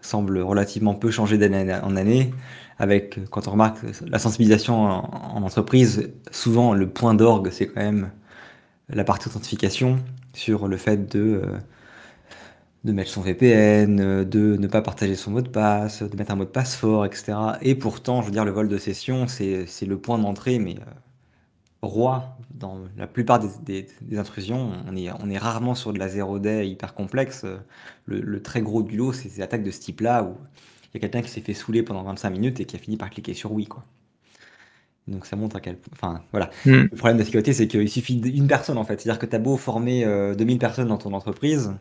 [SPEAKER 2] semble relativement peu changer d'année en année avec, quand on remarque la sensibilisation en en entreprise, souvent le point d'orgue, c'est quand même la partie authentification sur le fait de, heu, de mettre son VPN, de ne pas partager son mot de passe, de mettre un mot de passe fort et cetera. Et pourtant, je veux dire, le vol de session, c'est le point d'entrée mais, heu, roi dans la plupart des des des intrusions. On est on est rarement sur de la 0 day hyper complexe, le le très gros du lot, c'est ces attaques de ce type-là où il y a quelqu'un qui s'est fait saouler pendant 25 minutes et qui a fini par cliquer sur oui, quoi. Donc ça montre à quel point. Enfin, voilà.
[SPEAKER 1] Mm.
[SPEAKER 2] Le problème de la sécurité, c'est qu'il suffit d'une personne en fait. C'est-à-dire que tu as beau former euh, 2000 personnes dans ton entreprise.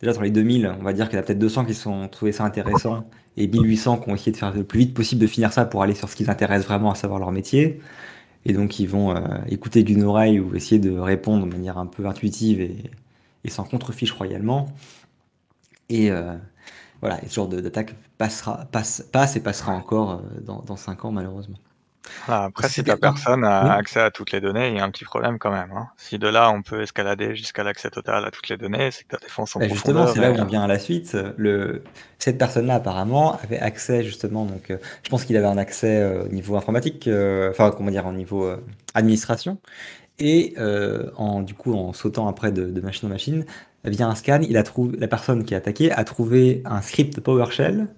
[SPEAKER 2] Déjà, sur les 2000, on va dire qu'il y a peut-être 200 qui sont trouvé ça intéressant et 1800 qui ont essayé de faire le plus vite possible de finir ça pour aller sur ce qui les intéresse vraiment, à savoir leur métier. Et donc, ils vont euh, écouter d'une oreille ou essayer de répondre de manière un peu intuitive et, et sans contrefiche royalement. Et euh, voilà, et ce genre d'attaque passera, passe, passe et passera encore euh, dans, dans 5 ans, malheureusement.
[SPEAKER 1] Après, si la personne a accès à toutes les données, il y a un petit problème quand même. hein. Si de là, on peut escalader jusqu'à l'accès total à toutes les données, c'est que ta défense en
[SPEAKER 2] Bah, justement, c'est là où on vient à la suite. Le, cette personne-là, apparemment, avait accès justement. Donc, euh, je pense qu'il avait un accès euh, au niveau informatique, euh, enfin, comment dire, au niveau euh, administration. Et en, du coup, en sautant après de, de machine en machine, via un scan, il a trouvé, la personne qui a attaqué a trouvé un script PowerShell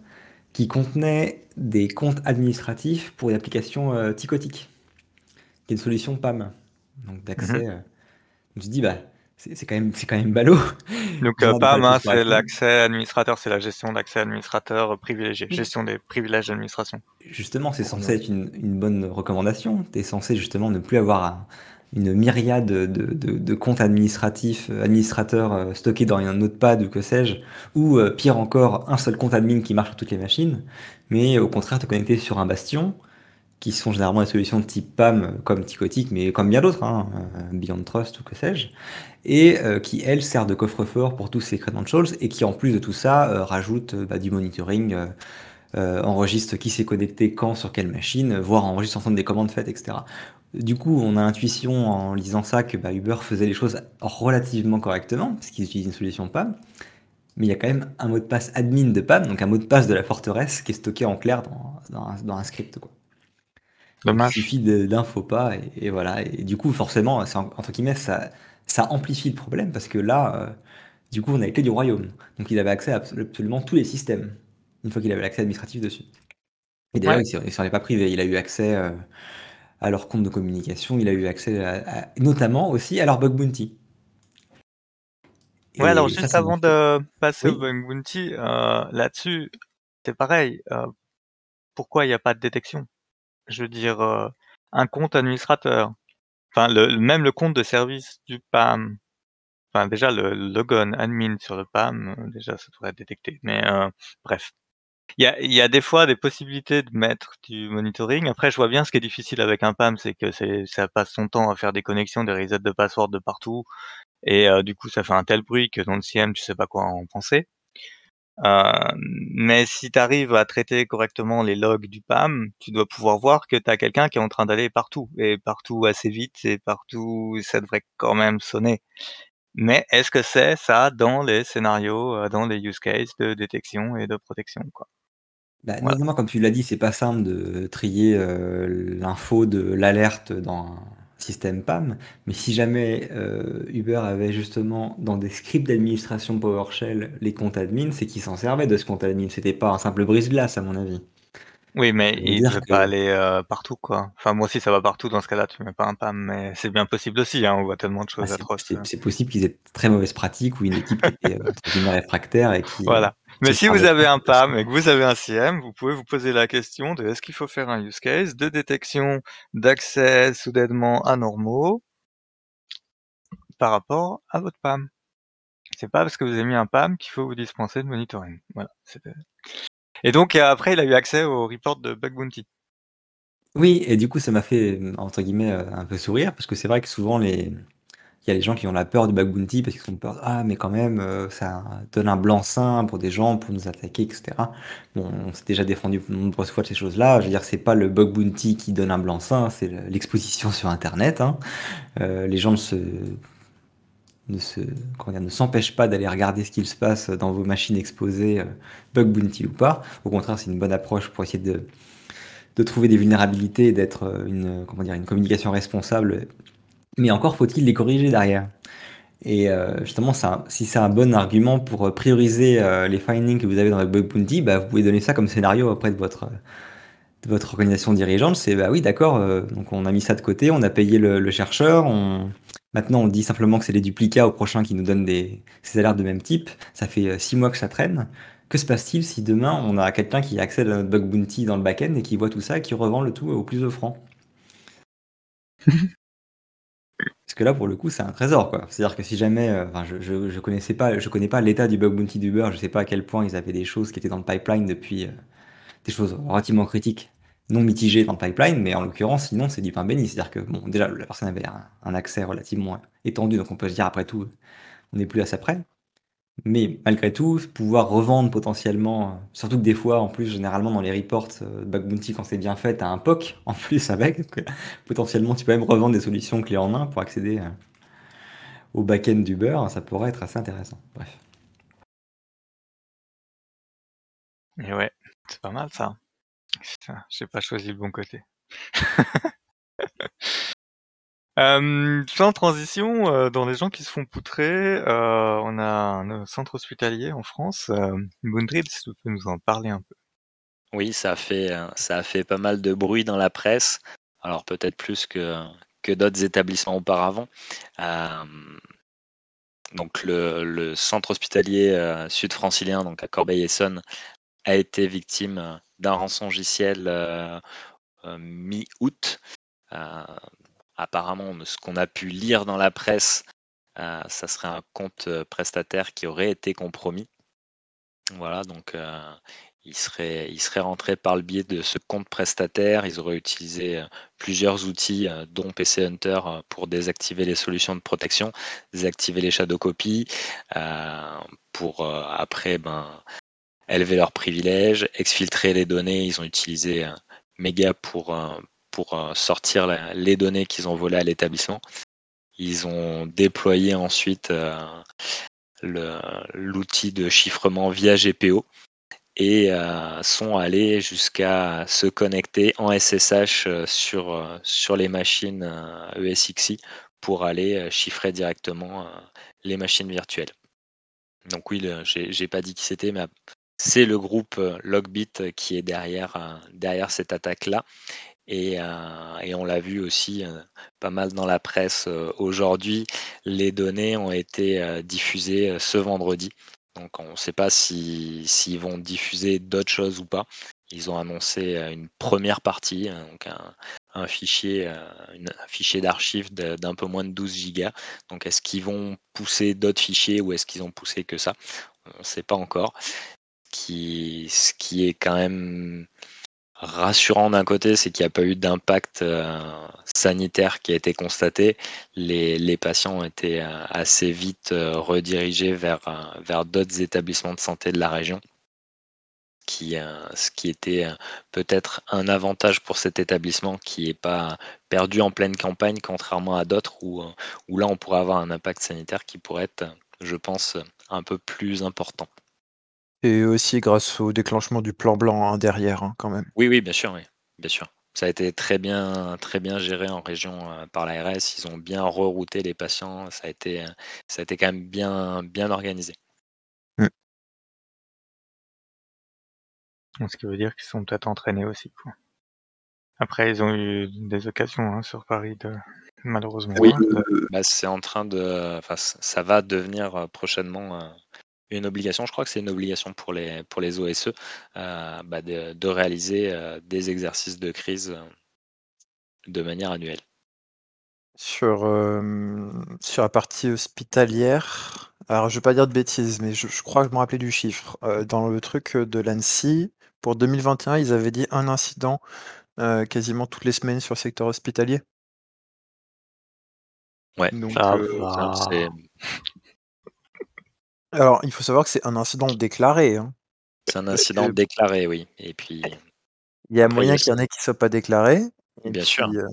[SPEAKER 2] qui contenait des comptes administratifs pour une application euh, Ticotic, qui est une solution PAM, donc d'accès.
[SPEAKER 1] Mhm.
[SPEAKER 2] euh. Je me suis dit, bah, c'est quand même, c'est quand même ballot.
[SPEAKER 1] Donc euh, PAM, hein, c'est l'accès administrateur, c'est la gestion d'accès administrateur privilégié,
[SPEAKER 2] Oui.
[SPEAKER 1] gestion des privilèges d'administration.
[SPEAKER 2] Justement, c'est censé être une, une bonne recommandation. Tu es censé justement ne plus avoir un- une myriade de, comptes administratifs, euh, administrateurs euh, stockés dans un notepad ou que sais-je, ou euh, pire encore, un seul compte admin qui marche sur toutes les machines, mais au contraire te connecter sur un bastion, qui sont généralement des solutions de type PAM comme Ticotic, mais comme bien d'autres, hein, Beyond Trust ou que sais-je, et qui, elle, sert de coffre-fort pour tous ces credentials, et qui en plus de tout ça, rajoute bah, du monitoring. enregistre qui s'est connecté quand sur quelle machine, voire enregistre ensemble des commandes faites, etc. Du coup, on a intuition en lisant ça que bah, Uber faisait les choses relativement correctement, parce qu'ils utilisent une solution PAM. Mais il y a quand même un mot de passe admin de PAM, donc un mot de passe de la forteresse qui est stocké en clair dans, dans un, dans un script. Quoi. Donc,
[SPEAKER 1] Dommage.
[SPEAKER 2] il suffit d'un faux pas, et, et voilà. Et du coup, forcément, en- entre guillemets, ça, ça amplifie le problème, parce que là, euh, du coup, on a les clés du royaume. Donc il avait accès à absolu- absolument tous les systèmes, une fois qu'il avait l'accès administratif dessus. Et d'ailleurs,
[SPEAKER 1] Ouais.
[SPEAKER 2] il il s'en est pas privé. Il a eu accès euh, à leur compte de communication, il a eu accès à- à- notamment aussi à leur bug bounty.
[SPEAKER 1] Ouais, alors
[SPEAKER 2] Et ça,
[SPEAKER 1] juste avant de passer au
[SPEAKER 2] Oui.
[SPEAKER 1] bug bounty, euh, là-dessus, c'est pareil. euh, pourquoi il n'y a pas de détection? Je veux dire, euh, un compte administrateur, enfin le, même le compte de service du PAM, enfin déjà le logon admin sur le PAM, euh, déjà ça devrait être détecté. Mais euh, bref, il y a, y a des fois des possibilités de mettre du monitoring. Après, je vois bien ce qui est difficile avec un PAM, c'est que ça passe son temps à faire des connexions, des resets de password de partout. Et euh, du coup, ça fait un tel bruit que dans le CM, tu sais pas quoi en penser. Euh, mais si tu arrives à traiter correctement les logs du PAM, tu dois pouvoir voir que tu as quelqu'un qui est en train d'aller partout, et partout assez vite, et partout, ça devrait quand même sonner. Mais est-ce que c'est ça dans les scénarios, euh, dans les use cases de détection et de protection quoi?
[SPEAKER 2] Bah,
[SPEAKER 1] Voilà.
[SPEAKER 2] notamment, comme tu l'as dit, c'est pas simple de trier euh, l'info de l'alerte dans un système PAM, mais si jamais euh, Uber avait justement dans des scripts d'administration PowerShell les comptes admin, c'est qu'ils s'en servaient de ce compte admin. C'était pas un simple brise-glace, à mon avis.
[SPEAKER 1] Oui, mais il devait
[SPEAKER 2] que-
[SPEAKER 1] pas aller euh, partout, quoi. Enfin, moi aussi, ça va partout. Dans ce cas-là, tu mets pas un PAM, mais c'est bien possible aussi. Hein, on voit tellement de
[SPEAKER 2] Ah,
[SPEAKER 1] choses
[SPEAKER 2] c'est-
[SPEAKER 1] atroces.
[SPEAKER 2] c'est
[SPEAKER 1] euh.
[SPEAKER 2] c'est possible qu'ils aient de très mauvaises pratiques ou une équipe qui était euh, réfractaire et qui.
[SPEAKER 1] Voilà. Mais si vous avez un PAM et que vous avez un CM, vous pouvez vous poser la question de est-ce qu'il faut faire un use case de détection d'accès soudainement anormaux par rapport à votre PAM. C'est pas parce que vous avez mis un PAM qu'il faut vous dispenser de monitoring. Voilà. Et donc euh, après, il a eu accès au report de Bug Bounty.
[SPEAKER 2] Oui, et du coup, ça m'a fait, entre guillemets, euh, un peu sourire, parce que c'est vrai que souvent, il y a les gens qui ont la peur du bug bounty, parce qu'ils ont peur, ah, mais quand même, euh, ça donne un blanc-seing pour des gens, pour nous attaquer, etc. Bon, on s'est déjà défendu de nombreuses fois de ces choses-là. Je veux dire, c'est pas le bug bounty qui donne un blanc-seing, c'est le- l'exposition sur Internet. hein. Euh, les gens ne se ne se comment dire, ne s'empêchent pas d'aller regarder ce qu'il se passe dans vos machines exposées, euh, bug bounty ou pas. Au contraire, c'est une bonne approche pour essayer de trouver des vulnérabilités et d'être euh, une, comment dire, une communication responsable. Mais encore faut-il les corriger derrière. Et euh, justement, si c'est un bon argument pour prioriser euh, les findings que vous avez dans votre bug bounty, bah, vous pouvez donner ça comme scénario auprès de votre, organisation dirigeante. C'est bah oui, d'accord, donc on a mis ça de côté, on a payé le, le chercheur, on... maintenant on dit simplement que c'est les duplicats au prochain qui nous donnent des, ces alertes de même type. Ça fait euh, six mois que ça traîne. Que se passe-t-il si demain on a quelqu'un qui accède à notre bug bounty dans le back-end et qui voit tout ça et qui revend le tout au plus offrant? Parce que là, pour le coup, c'est un trésor, quoi. C'est-à-dire que si jamais, heu, enfin, je je je connaissais pas je connais pas l'état du bug bounty d'Uber, je sais pas à quel point ils avaient des choses qui étaient dans le pipeline depuis, heu, des choses relativement critiques, non mitigées dans le pipeline, mais en l'occurrence, sinon, c'est du pain béni. C'est-à-dire que, bon, déjà, la personne avait un accès relativement étendu, donc on peut se dire après tout, on n'est plus à ça près. Mais malgré tout, pouvoir revendre potentiellement, surtout que des fois, en plus, généralement dans les reports, heu, bug bounty quand c'est bien fait, tu as un POC en plus avec, potentiellement tu peux même revendre des solutions clés en main pour accéder, heu, au back-end d'Uber, ça pourrait être assez intéressant. Bref.
[SPEAKER 1] Et ouais, c'est pas mal ça. J'ai pas choisi le bon côté. Hem, sans transition, dans les gens qui se font poutrer, on a un, centre hospitalier en France, hem, Moondrill, si tu peux nous en parler un peu?
[SPEAKER 3] Oui, ça a fait, ça a fait pas mal de bruit dans la presse. Alors peut-être plus que que d'autres établissements auparavant. Donc le le centre hospitalier, sud-francilien, donc à Corbeil-Essonnes, a été victime, heu, d'un rançongiciel, heu heu, mi-août. Apparemment, ce qu'on a pu lire dans la presse, ça serait un compte, prestataire qui aurait été compromis. Voilà, donc ils seraient ils seraient rentrés par le biais de ce compte prestataire. Ils auraient utilisé, plusieurs outils, dont PC Hunter, pour désactiver les solutions de protection, désactiver les shadow copies, pour, après, ben, élever leurs privilèges, exfiltrer les données. Ils ont utilisé, heu, Mega pour, pour, heu, sortir les données qu'ils ont volées à l'établissement. Ils ont déployé ensuite, le l'outil de chiffrement via GPO et heu, sont allés jusqu'à se connecter en SSH, sur, sur les machines, ESXi pour aller, chiffrer directement, les machines virtuelles. Donc oui, j'ai pas dit qui c'était, mais c'est le groupe, heu, Logbit qui est derrière, derrière cette attaque-là et on l'a vu aussi, pas mal dans la presse, aujourd'hui. Les données ont été, diffusées, ce vendredi. Donc on ne sait pas si s'ils vont diffuser d'autres choses ou pas. Ils ont annoncé, une première partie, hein, donc un fichier, heu, d'archives d'un peu moins de 12 gigas. Donc est-ce qu'ils vont pousser d'autres fichiers ou est-ce qu'ils ont poussé que ça? On ne sait pas encore. Ce qui est quand même rassurant d'un côté, c'est qu'il n'y a pas eu d'impact, heu, sanitaire qui a été constaté. Les patients ont été, heu, assez vite, heu, redirigés vers, d'autres établissements de santé de la région. Ce qui était, peut-être un avantage pour cet établissement qui n'est pas perdu en pleine campagne, contrairement à d'autres où là, on pourrait avoir un impact sanitaire qui pourrait être, je pense, un peu plus important.
[SPEAKER 4] Et aussi grâce au déclenchement du plan blanc, hein, derrière, hein, quand même.
[SPEAKER 3] Oui, oui, bien sûr, oui, bien sûr. Ça a été très bien très bien géré en région, heu, par l'ARS. Ils ont bien rerouté les patients. Ça a été, heu, ça a été quand même bien bien organisé.
[SPEAKER 4] Mmh.
[SPEAKER 1] Ce qui veut dire qu'ils sont peut-être entraînés aussi, quoi. Après, ils ont eu des occasions, hein, sur Paris de malheureusement,
[SPEAKER 3] Oui,
[SPEAKER 1] hein, de
[SPEAKER 3] bah, c'est en train de enfin, ça va devenir, heu, prochainement, une obligation. Je crois que c'est une obligation pour les pour les OSE, heu, bah, de de réaliser, heu, des exercices de crise, heu de manière annuelle.
[SPEAKER 4] Sur, la partie hospitalière, alors je vais pas dire de bêtises, mais je je crois que je me rappelais du chiffre. Dans le truc, de l'Annecy, pour 2021, ils avaient dit un incident, quasiment toutes les semaines sur le secteur hospitalier.
[SPEAKER 3] Ouais,
[SPEAKER 4] Donc. Alors il faut savoir que c'est un incident déclaré, hein.
[SPEAKER 3] c'est un
[SPEAKER 4] Parce
[SPEAKER 3] incident
[SPEAKER 4] que
[SPEAKER 3] déclaré, oui et puis
[SPEAKER 4] il y a
[SPEAKER 3] après il y a
[SPEAKER 4] moyen qu'il y en ait qui soient pas déclarés et
[SPEAKER 3] bien sûr.
[SPEAKER 4] puis, heu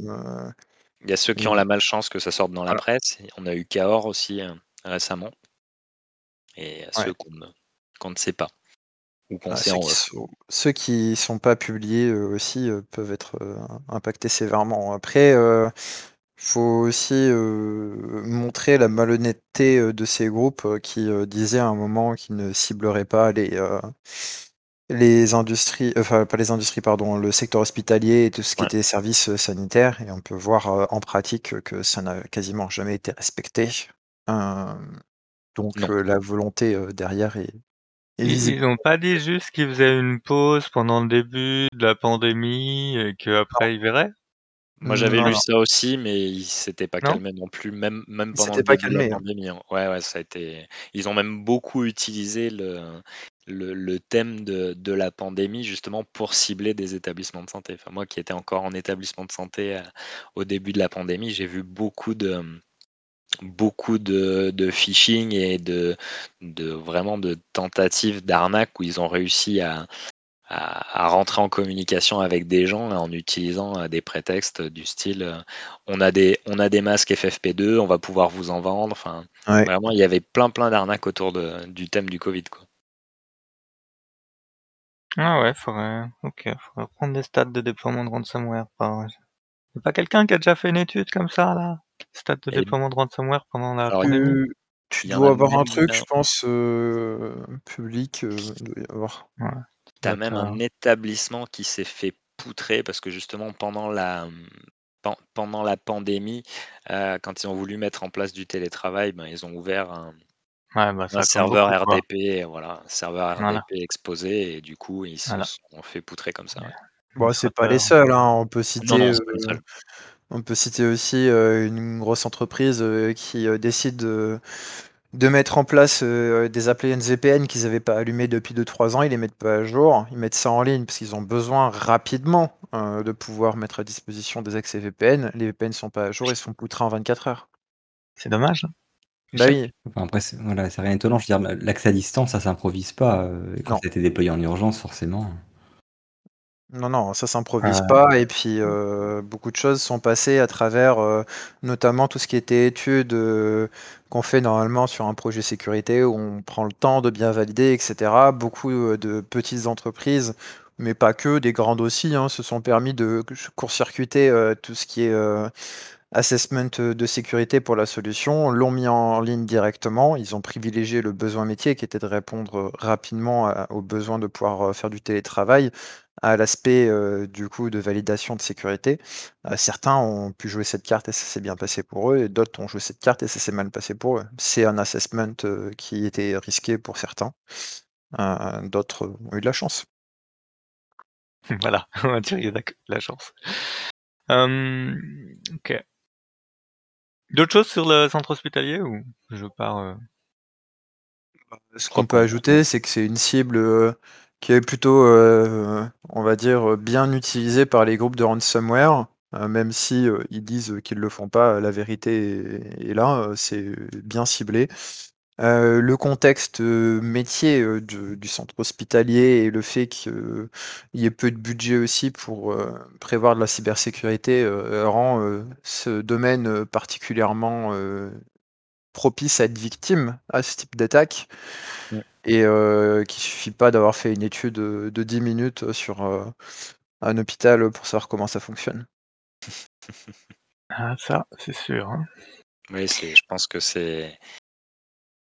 [SPEAKER 3] Il y a ceux qui ont la malchance que ça sorte dans la
[SPEAKER 4] voilà.
[SPEAKER 3] presse. On a eu Cahors aussi, heu, récemment et
[SPEAKER 4] Ouais.
[SPEAKER 3] ceux qu'on ne qu'on ne sait pas ou qu'on
[SPEAKER 4] Ah,
[SPEAKER 3] sait
[SPEAKER 4] ceux
[SPEAKER 3] en
[SPEAKER 4] qui
[SPEAKER 3] off.
[SPEAKER 4] sont ceux qui faut aussi, heu, montrer la malhonnêteté, heu, de ces groupes, heu, qui, disaient à un moment qu'ils ne cibleraient pas les, les industries enfin pas les industries pardon, le secteur hospitalier et tout ce qui
[SPEAKER 3] Ouais.
[SPEAKER 4] était services, sanitaires et on peut voir, en pratique, que ça n'a quasiment jamais été respecté. Donc la volonté, derrière est
[SPEAKER 1] Ils
[SPEAKER 4] visible.
[SPEAKER 1] ils ont pas dit juste qu'ils faisaient une pause pendant le début de la pandémie et qu'après ils verraient?
[SPEAKER 3] Moi, j'avais
[SPEAKER 4] Non,
[SPEAKER 3] lu
[SPEAKER 4] non.
[SPEAKER 3] ça aussi, mais il s'était pas
[SPEAKER 1] Non?
[SPEAKER 3] calmé non plus, même même
[SPEAKER 4] Il
[SPEAKER 3] pendant le
[SPEAKER 4] pas calmé, hein.
[SPEAKER 3] pandémie, hein. Ouais, ouais, ça a été ils ont même beaucoup utilisé le le le thème de de la pandémie, justement, pour cibler des établissements de santé. Enfin, moi qui étais encore en établissement de santé, heu, au début de la pandémie, j'ai vu beaucoup de, mmh, beaucoup de de phishing et de de vraiment de tentatives d'arnaque où ils ont réussi à à à rentrer en communication avec des gens en utilisant, heu, des prétextes du style, heu: «On a des on a des masques FFP2, on va pouvoir vous en vendre». Enfin,
[SPEAKER 4] Ouais.
[SPEAKER 3] vraiment, il y avait plein, plein d'arnaques autour de du thème du covid, quoi.
[SPEAKER 1] Ah ouais, faudrait OK, faudrait prendre des stats de déploiement de ransomware par y a pas quelqu'un qui a déjà fait une étude comme ça là? Stats de
[SPEAKER 3] Et
[SPEAKER 1] déploiement de ransomware pendant la
[SPEAKER 3] alors
[SPEAKER 1] pandémie?
[SPEAKER 4] Tu dois avoir un truc, je
[SPEAKER 3] un
[SPEAKER 4] pense, public, doit y avoir.
[SPEAKER 1] Ouais,
[SPEAKER 3] tu as même un établissement qui s'est fait poutrer parce que justement pendant la, pen pendant la pandémie, quand ils ont voulu mettre en place du télétravail, ben, ils ont ouvert un
[SPEAKER 1] ouais, bah,
[SPEAKER 3] un serveur
[SPEAKER 1] beaucoup.
[SPEAKER 3] RDP, voilà, un serveur
[SPEAKER 1] Voilà,
[SPEAKER 3] RDP exposé et du coup, ils se
[SPEAKER 1] voilà.
[SPEAKER 3] sont fait poutrer comme ça,
[SPEAKER 1] Ouais,
[SPEAKER 3] ouais.
[SPEAKER 4] Bon, c'est pas les seuls, hein. On peut citer,
[SPEAKER 3] non,
[SPEAKER 4] on peut citer aussi, une grosse entreprise, qui, décide de de mettre en place, heu, des appliances VPN qu'ils avaient pas allumées depuis 2-3 ans. Ils les mettent pas à jour. Ils mettent ça en ligne parce qu'ils ont besoin rapidement, heu, de pouvoir mettre à disposition des accès VPN. Les VPN sont pas à jour, ils se font poutrer en 24 heures.
[SPEAKER 1] C'est dommage, hein.
[SPEAKER 4] Bah oui,
[SPEAKER 2] Enfin, après, c'est voilà, c'est rien d'étonnant. Je veux dire, l'accès à distance, ça s'improvise pas, et quand
[SPEAKER 4] non.
[SPEAKER 2] ça a été déployé en urgence, forcément.
[SPEAKER 4] Non, non, ça s'improvise
[SPEAKER 1] Heu,
[SPEAKER 4] pas et puis, heu, beaucoup de choses sont passées à travers, heu, notamment tout ce qui était études, heu, qu'on fait normalement sur un projet sécurité où on prend le temps de bien valider et cetera. Beaucoup, heu, de petites entreprises, mais pas que, des grandes aussi, hein, se sont permis de court-circuiter, heu, tout ce qui est, heu, assessment, de sécurité pour la solution, l'ont mis en ligne directement. Ils ont privilégié le besoin métier qui était de répondre, rapidement à aux besoins de pouvoir, heu, faire du télétravail à l'aspect, du coup, de validation de sécurité. Certains ont pu jouer cette carte et ça s'est bien passé pour eux et d'autres ont joué cette carte et ça s'est mal passé pour eux. C'est un assessment, qui était risqué pour certains, d'autres ont eu de la chance.
[SPEAKER 1] voilà, on va dire il y a de la chance. OK. D'autres choses sur le centre hospitalier ou je pars, heu?
[SPEAKER 4] Ce qu'on peut ajouter, c'est que c'est une cible, qui est plutôt, heu, on va dire, bien utilisée par les groupes de ransomware, heu, même si, heu, ils disent qu'ils le font pas, la vérité est là, c'est bien ciblé. Le contexte, métier, du centre hospitalier et le fait qu'il y ait peu de budget aussi pour, prévoir de la cybersécurité, rend, ce domaine, particulièrement, propice à être victime à ce type d'attaque
[SPEAKER 3] Ouais.
[SPEAKER 4] et heu, qu'il suffit pas d'avoir fait une étude, de 10 minutes sur, heu, un hôpital, pour savoir comment ça fonctionne.
[SPEAKER 1] Ah ça, c'est sûr, hein.
[SPEAKER 3] Oui, c'est je pense que c'est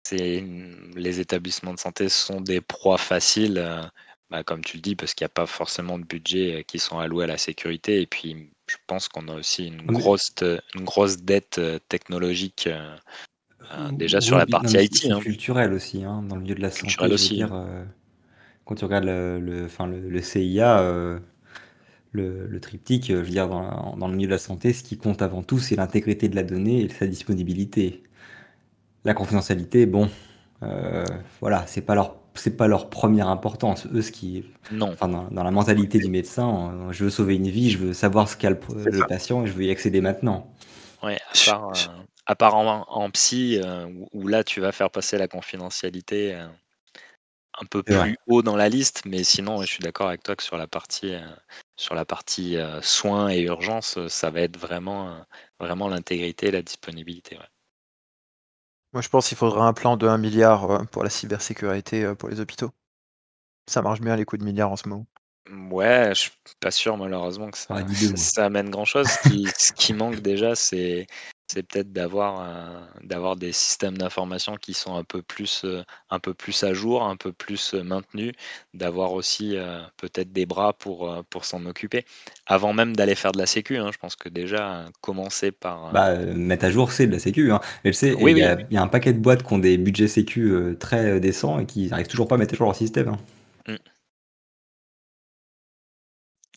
[SPEAKER 3] c'est les établissements de santé sont des proies faciles, heu, bah, comme tu le dis, parce qu'il y a pas forcément de budget, heu, qui sont alloués à la sécurité et puis, je pense qu'on a aussi une grosse une grosse dette, technologique, heu heu, déjà sur
[SPEAKER 2] oui,
[SPEAKER 3] la
[SPEAKER 2] non
[SPEAKER 3] partie
[SPEAKER 2] c'est
[SPEAKER 3] IT, hein.
[SPEAKER 2] culturel aussi, hein, dans le milieu de la santé, je
[SPEAKER 3] aussi,
[SPEAKER 2] dire, heu, quand tu regardes le le enfin le le CIA, heu, le le triptyque, je veux dire dans dans le milieu de la santé, ce qui compte avant tout, c'est l'intégrité de la donnée et sa disponibilité. La confidentialité, bon, voilà, c'est pas leur c'est pas leur première importance. Eux, ce qui
[SPEAKER 3] Non,
[SPEAKER 2] enfin dans dans la mentalité du médecin, je veux sauver une vie, je veux savoir ce qu'a le patient et je veux y accéder maintenant.
[SPEAKER 3] ouais, à part, à part en en psy, heu, où où là, tu vas faire passer la confidentialité, heu Un peu plus haut dans la liste, mais sinon, je suis d'accord avec toi que sur la partie, heu, sur la partie, heu, soins et urgences, ça va être vraiment, l'intégrité et la disponibilité, ouais.
[SPEAKER 4] moi, je pense qu'il faudrait un plan de 1 000 pour la cybersécurité, pour les hôpitaux. Ça marche bien les coups de milliards en ce moment.
[SPEAKER 3] Ouais, je suis pas sûr malheureusement que ça
[SPEAKER 2] dit 2 moi.
[SPEAKER 3] ça amène grand chose. Ce qui ce qui manque déjà, c'est c'est peut-être d'avoir, d'avoir des systèmes d'information qui sont un peu plus, heu, un peu plus à jour, un peu plus, heu, maintenus, d'avoir aussi, heu, peut-être des bras pour, pour s'en occuper. Avant même d'aller faire de la sécu, hein, je pense que déjà, commencer par,
[SPEAKER 2] Bah, mettre à jour, c'est de la sécu, hein. Et tu sais, et
[SPEAKER 3] oui,
[SPEAKER 2] il y
[SPEAKER 3] oui,
[SPEAKER 2] a il y a un paquet de boîtes qui ont des budgets sécu, très, décents et qui arrivent toujours pas à mettre à jour leur système, hein.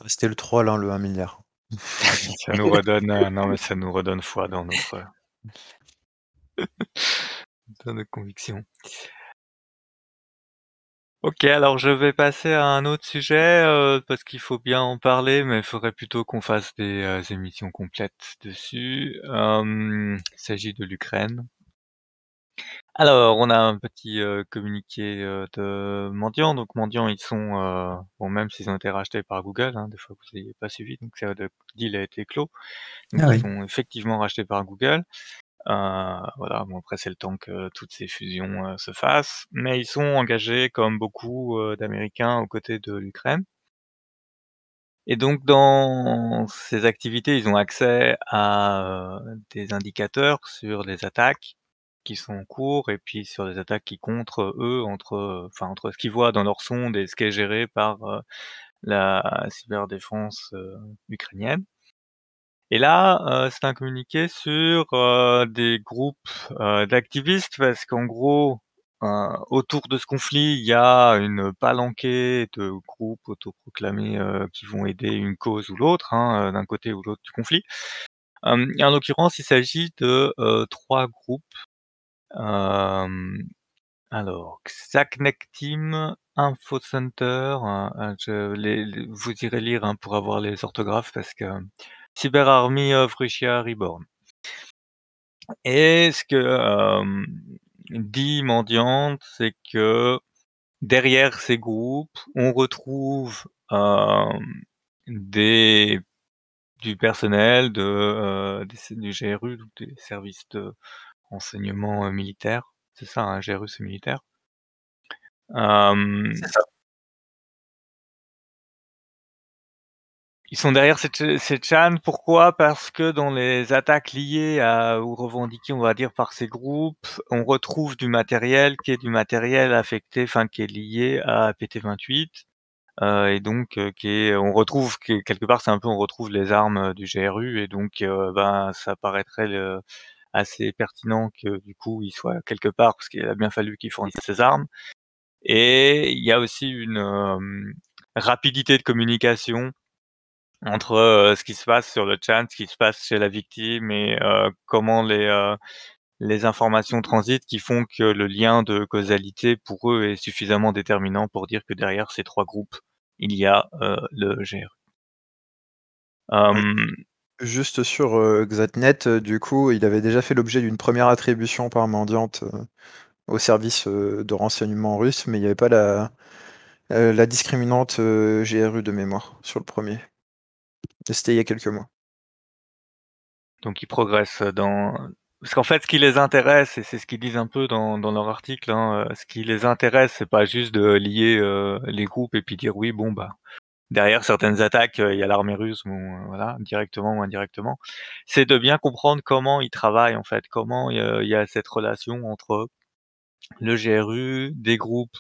[SPEAKER 4] C'était le troll, hein, le 1 000 000
[SPEAKER 1] Ça nous redonne, euh, non mais ça nous redonne foi dans notre, dans nos convictions. Ok, alors je vais passer à un autre sujet euh, parce qu'il faut bien en parler, mais il faudrait plutôt qu'on fasse des euh, émissions complètes dessus. Euh, il s'agit de l'Ukraine. Alors, on a un petit euh, communiqué euh, de Mendiant. Donc, Mendiant, ils sont, euh, bon, même s'ils ont été rachetés par Google, hein, des fois vous n'ayez pas suivi, donc ça, le deal a été clos. Donc,
[SPEAKER 2] Ah
[SPEAKER 1] ils
[SPEAKER 2] oui.
[SPEAKER 1] sont effectivement rachetés par Google. Euh, voilà, bon après c'est le temps que toutes ces fusions se fassent, mais ils sont engagés comme beaucoup d'Américains aux côtés de l'Ukraine. Et donc dans ces activités, ils ont accès à euh, des indicateurs sur les attaques qui sont en cours et puis sur les attaques qui contre eux entre enfin entre ce qu'ils voient dans leur sonde et ce qui est géré par euh, la cyberdéfense euh, ukrainienne. Et là, heu, c'est un communiqué sur, des groupes, d'activistes parce qu'en gros, autour de ce conflit, il y a une palanquée de groupes autoproclamés, qui vont aider une cause ou l'autre, hein, d'un côté ou l'autre du conflit. En l'occurrence, il s'agit de, 3 groupes. Alors Xaknek Team, Info Center, les les vous irez lire, hein, pour avoir les orthographes parce que Cyber Army of Russia Reborn. Et ce que dit Mendiante, c'est que derrière ces groupes, on retrouve des du personnel de du GRU, donc des services de renseignement euh, militaire. C'est ça, un GRU c'est militaire.
[SPEAKER 4] C'est ça.
[SPEAKER 1] Ils sont derrière ces, ch- ces chans. Pourquoi? Parce que dans les attaques liées à, ou revendiquées, on va dire, par ces groupes, on retrouve du matériel qui est du matériel affecté, enfin qui est lié à PT28. Euh, et donc, euh, qui est, on retrouve que- quelque part, c'est un peu, on retrouve les armes du GRU, et donc, euh, ben, ça paraîtrait le- assez pertinent que du coup, il soit quelque part, parce qu'il a bien fallu qu'il fournisse ces armes. Et il y a aussi une euh, rapidité de communication entre euh, ce qui se passe sur le chat, ce qui se passe chez la victime et euh, comment les les informations transitent qui font que le lien de causalité pour eux est suffisamment déterminant pour dire que derrière ces trois groupes, il y a le GRU.
[SPEAKER 4] Juste sur euh, Xatnet, euh, du coup, il avait déjà fait l'objet d'une première attribution par Mendiante euh, au service euh, de renseignement russe, mais il n'y avait pas la, discriminante GRU de mémoire sur le premier. C'était il y a quelques mois.
[SPEAKER 1] donc ils progressent dans parce qu'en fait, ce qui les intéresse, et c'est ce qu'ils disent un peu dans, leur article, hein, ce qui les intéresse, c'est pas juste de lier les groupes et puis dire oui, bon bah derrière certaines attaques, euh, il y a l'armée russe, euh, voilà, directement ou indirectement. C'est de bien comprendre comment ils travaillent en fait, comment il y a, il y a cette relation entre le GRU, des groupes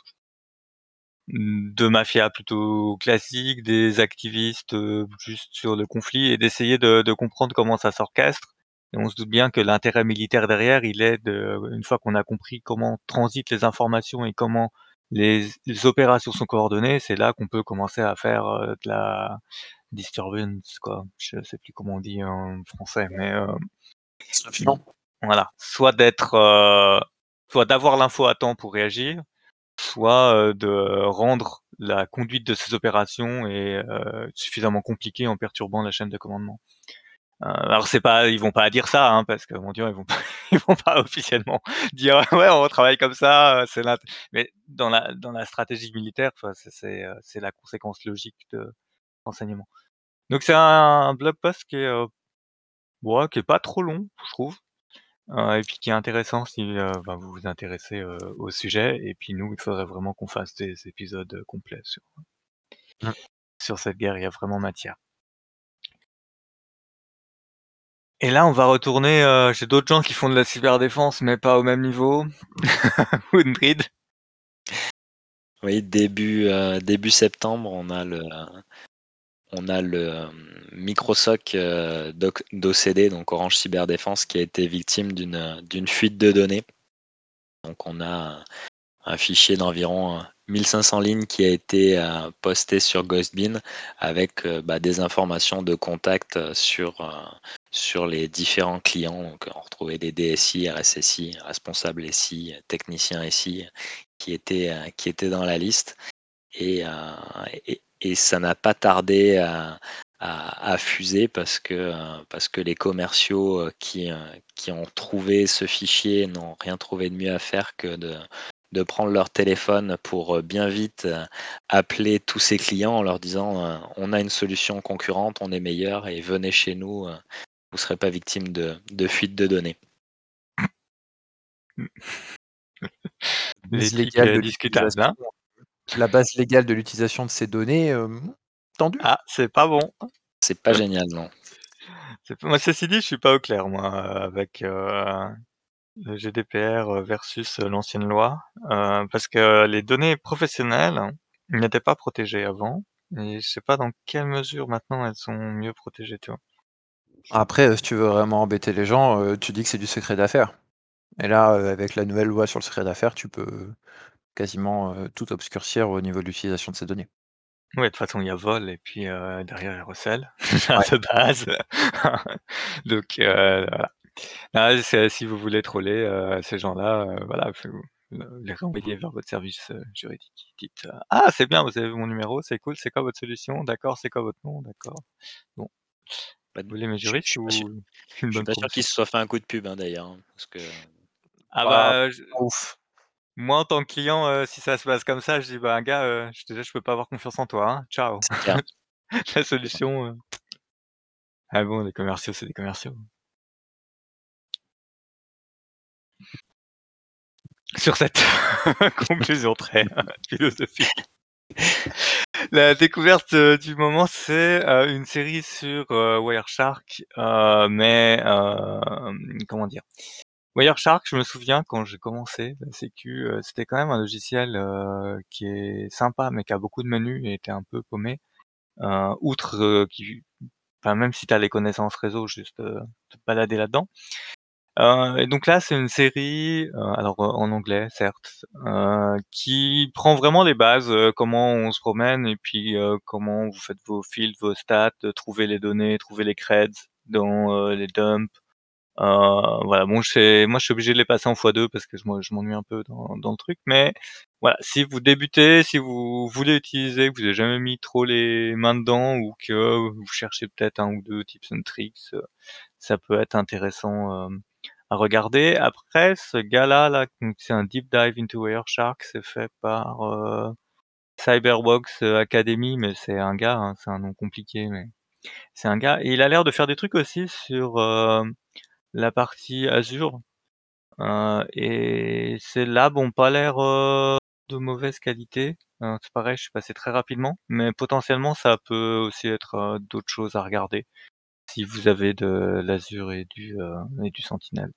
[SPEAKER 1] de mafia plutôt classiques, des activistes euh, juste sur le conflit, et d'essayer de, de comprendre comment ça s'orchestre. Et on se doute bien que l'intérêt militaire derrière, il est de, une fois qu'on a compris comment transitent les informations et comment les, les opérations sont coordonnées, c'est là qu'on peut commencer à faire euh, de la disturbance, quoi. Je sais plus comment on dit en français, mais euh, voilà. Soit d'être, euh, soit d'avoir l'info à temps pour réagir, soit euh, de rendre la conduite de ces opérations est euh, suffisamment compliquée en perturbant la chaîne de commandement. Euh, alors c'est pas, ils vont pas dire ça, hein, parce que mon Dieu, ils vont pas, ils vont pas officiellement dire ouais, on travaille comme ça. euh, C'est mais dans la dans la stratégie militaire, enfin, c'est c'est euh, c'est la conséquence logique de renseignement. Donc c'est un, blog post qui est euh, ouais, qui est pas trop long, je trouve. Euh, et puis qui est intéressant si euh, ben, vous vous intéressez au sujet. Et puis nous, il faudrait vraiment qu'on fasse des épisodes complets sur,
[SPEAKER 4] Mm.
[SPEAKER 1] sur cette guerre. Il y a vraiment matière. Et là, on va retourner euh, chez d'autres gens qui font de la cyberdéfense, mais pas au même niveau. Woundred.
[SPEAKER 3] Oui, début, euh, début septembre, on a le, on euh, d'OCD, donc Orange Cyberdéfense, qui a été victime d'une fuite de données. Donc on a un fichier d'environ 1500 lignes qui a été postée sur Ghostbin avec bah, des informations de contact sur, sur les différents clients. Donc, on retrouvait des DSI, RSSI, responsables SI, techniciens SI qui étaient, qui étaient dans la liste. Et, et, et ça n'a pas tardé à, à, fuser parce que, parce que les commerciaux qui, qui ont trouvé ce fichier n'ont rien trouvé de mieux à faire que de, de prendre leur téléphone pour bien vite appeler tous ces clients en leur disant on a une solution concurrente, on est meilleur et venez chez nous, vous ne serez pas victime de, de fuite de données.
[SPEAKER 4] Hein. La base légale de l'utilisation de ces données, tendue.
[SPEAKER 1] Ah, c'est pas bon.
[SPEAKER 3] C'est pas génial, non.
[SPEAKER 1] Moi, ceci dit, je suis pas au clair, moi, avec le GDPR versus l'ancienne loi, parce que les données professionnelles n'étaient pas protégées avant, et je sais pas dans quelle mesure maintenant elles sont mieux protégées, tu vois.
[SPEAKER 4] Après, si tu veux vraiment embêter les gens, tu dis que c'est du secret d'affaires. Et là, avec la nouvelle loi sur le secret d'affaires, tu peux quasiment tout obscurcir au niveau de l'utilisation de ces données.
[SPEAKER 1] Ouais, de toute façon, il y a vol et puis derrière, il y a recel, de base. Donc euh, voilà. si vous voulez troller ces gens-là, voilà, vous les renvoyer vers votre service juridique. Dites ah c'est bien, vous avez mon numéro, c'est cool, c'est quoi votre solution, d'accord, c'est quoi votre nom, d'accord. Bon,
[SPEAKER 3] bah,
[SPEAKER 1] vous voulez mes juristes ou
[SPEAKER 3] Je suis pas sûr qu'il se soit fait un coup de pub hein, d'ailleurs, hein, parce que.
[SPEAKER 1] Ah bah, ouf. Moi, en tant que client, euh, si ça se passe comme ça, je dis: «Bah, gars, euh, je déjà, je peux pas avoir confiance en toi, hein. Ciao». La solution, euh ah bon, les commerciaux, c'est des commerciaux. Sur cette conclusion très philosophique. La découverte, du moment, c'est, une série sur, Wireshark, mais, comment dire? Wireshark, je me souviens quand j'ai commencé la sécu, euh, c'était quand même un logiciel euh, qui est sympa, mais qui a beaucoup de menus et était un peu paumé. Euh, outre qui, enfin même si tu as les connaissances réseau, juste te balader là-dedans. Et donc là, c'est une série, alors en anglais certes, qui prend vraiment les bases, comment on se promène et puis comment vous faites vos fields, vos stats, trouver les données, trouver les creds dans les dumps, euh, voilà, bon, moi, je suis obligé de les passer en x2 parce que je, je m'ennuie un peu dans, dans, le truc. Mais voilà, si vous débutez, si vous voulez utiliser, que vous n'avez jamais mis trop les mains dedans ou que vous cherchez peut-être un ou deux tips and tricks, euh, ça peut être intéressant euh, à regarder. Après, ce gars-là, là, c'est un deep dive into Wireshark, c'est fait par euh, Cyberbox Academy, mais c'est un gars, hein, c'est un nom compliqué, mais c'est un gars. Et il a l'air de faire des trucs aussi sur la partie Azure. Euh, et ces labs ont pas l'air euh, de mauvaise qualité. Euh, c'est pareil, je suis passé très rapidement, mais potentiellement ça peut aussi être d'autres choses à regarder si vous avez de l'Azure et du et du Sentinel.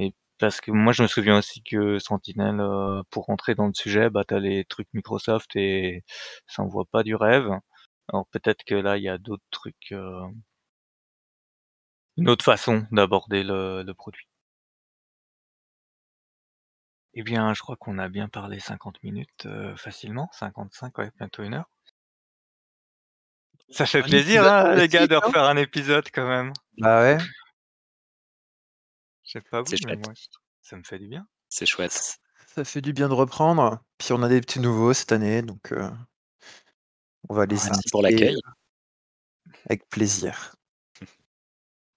[SPEAKER 1] Et parce que moi je me souviens aussi que Sentinel, pour rentrer dans le sujet, bah t'as les trucs Microsoft et ça envoie pas du rêve. Alors peut-être que là il y a d'autres trucs une autre façon d'aborder le, produit. Eh bien, je crois qu'on a bien parlé 50 minutes euh, facilement, 55, ouais, bientôt une heure. Ça fait plaisir, hein, les gars, de hein? refaire un épisode quand même.
[SPEAKER 4] Bah ouais.
[SPEAKER 1] Je sais pas vous, mais moi, ça me fait du bien.
[SPEAKER 3] C'est chouette.
[SPEAKER 4] Ça fait du bien de reprendre. Puis on a des petits nouveaux cette année, donc euh, on va les
[SPEAKER 3] Merci pour l'accueil.
[SPEAKER 4] Avec plaisir.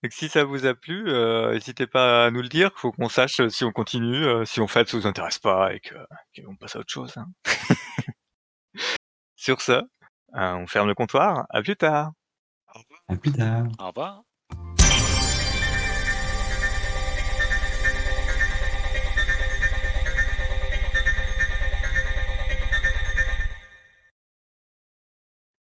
[SPEAKER 1] Donc si ça vous a plu, euh, n'hésitez pas à nous le dire, faut qu'on sache euh, si on continue, euh, si on fait ça vous intéresse pas et que qu'on passe à autre chose. Hein. Sur ce, on ferme le comptoir. À plus tard.
[SPEAKER 2] À plus tard.
[SPEAKER 3] Au revoir.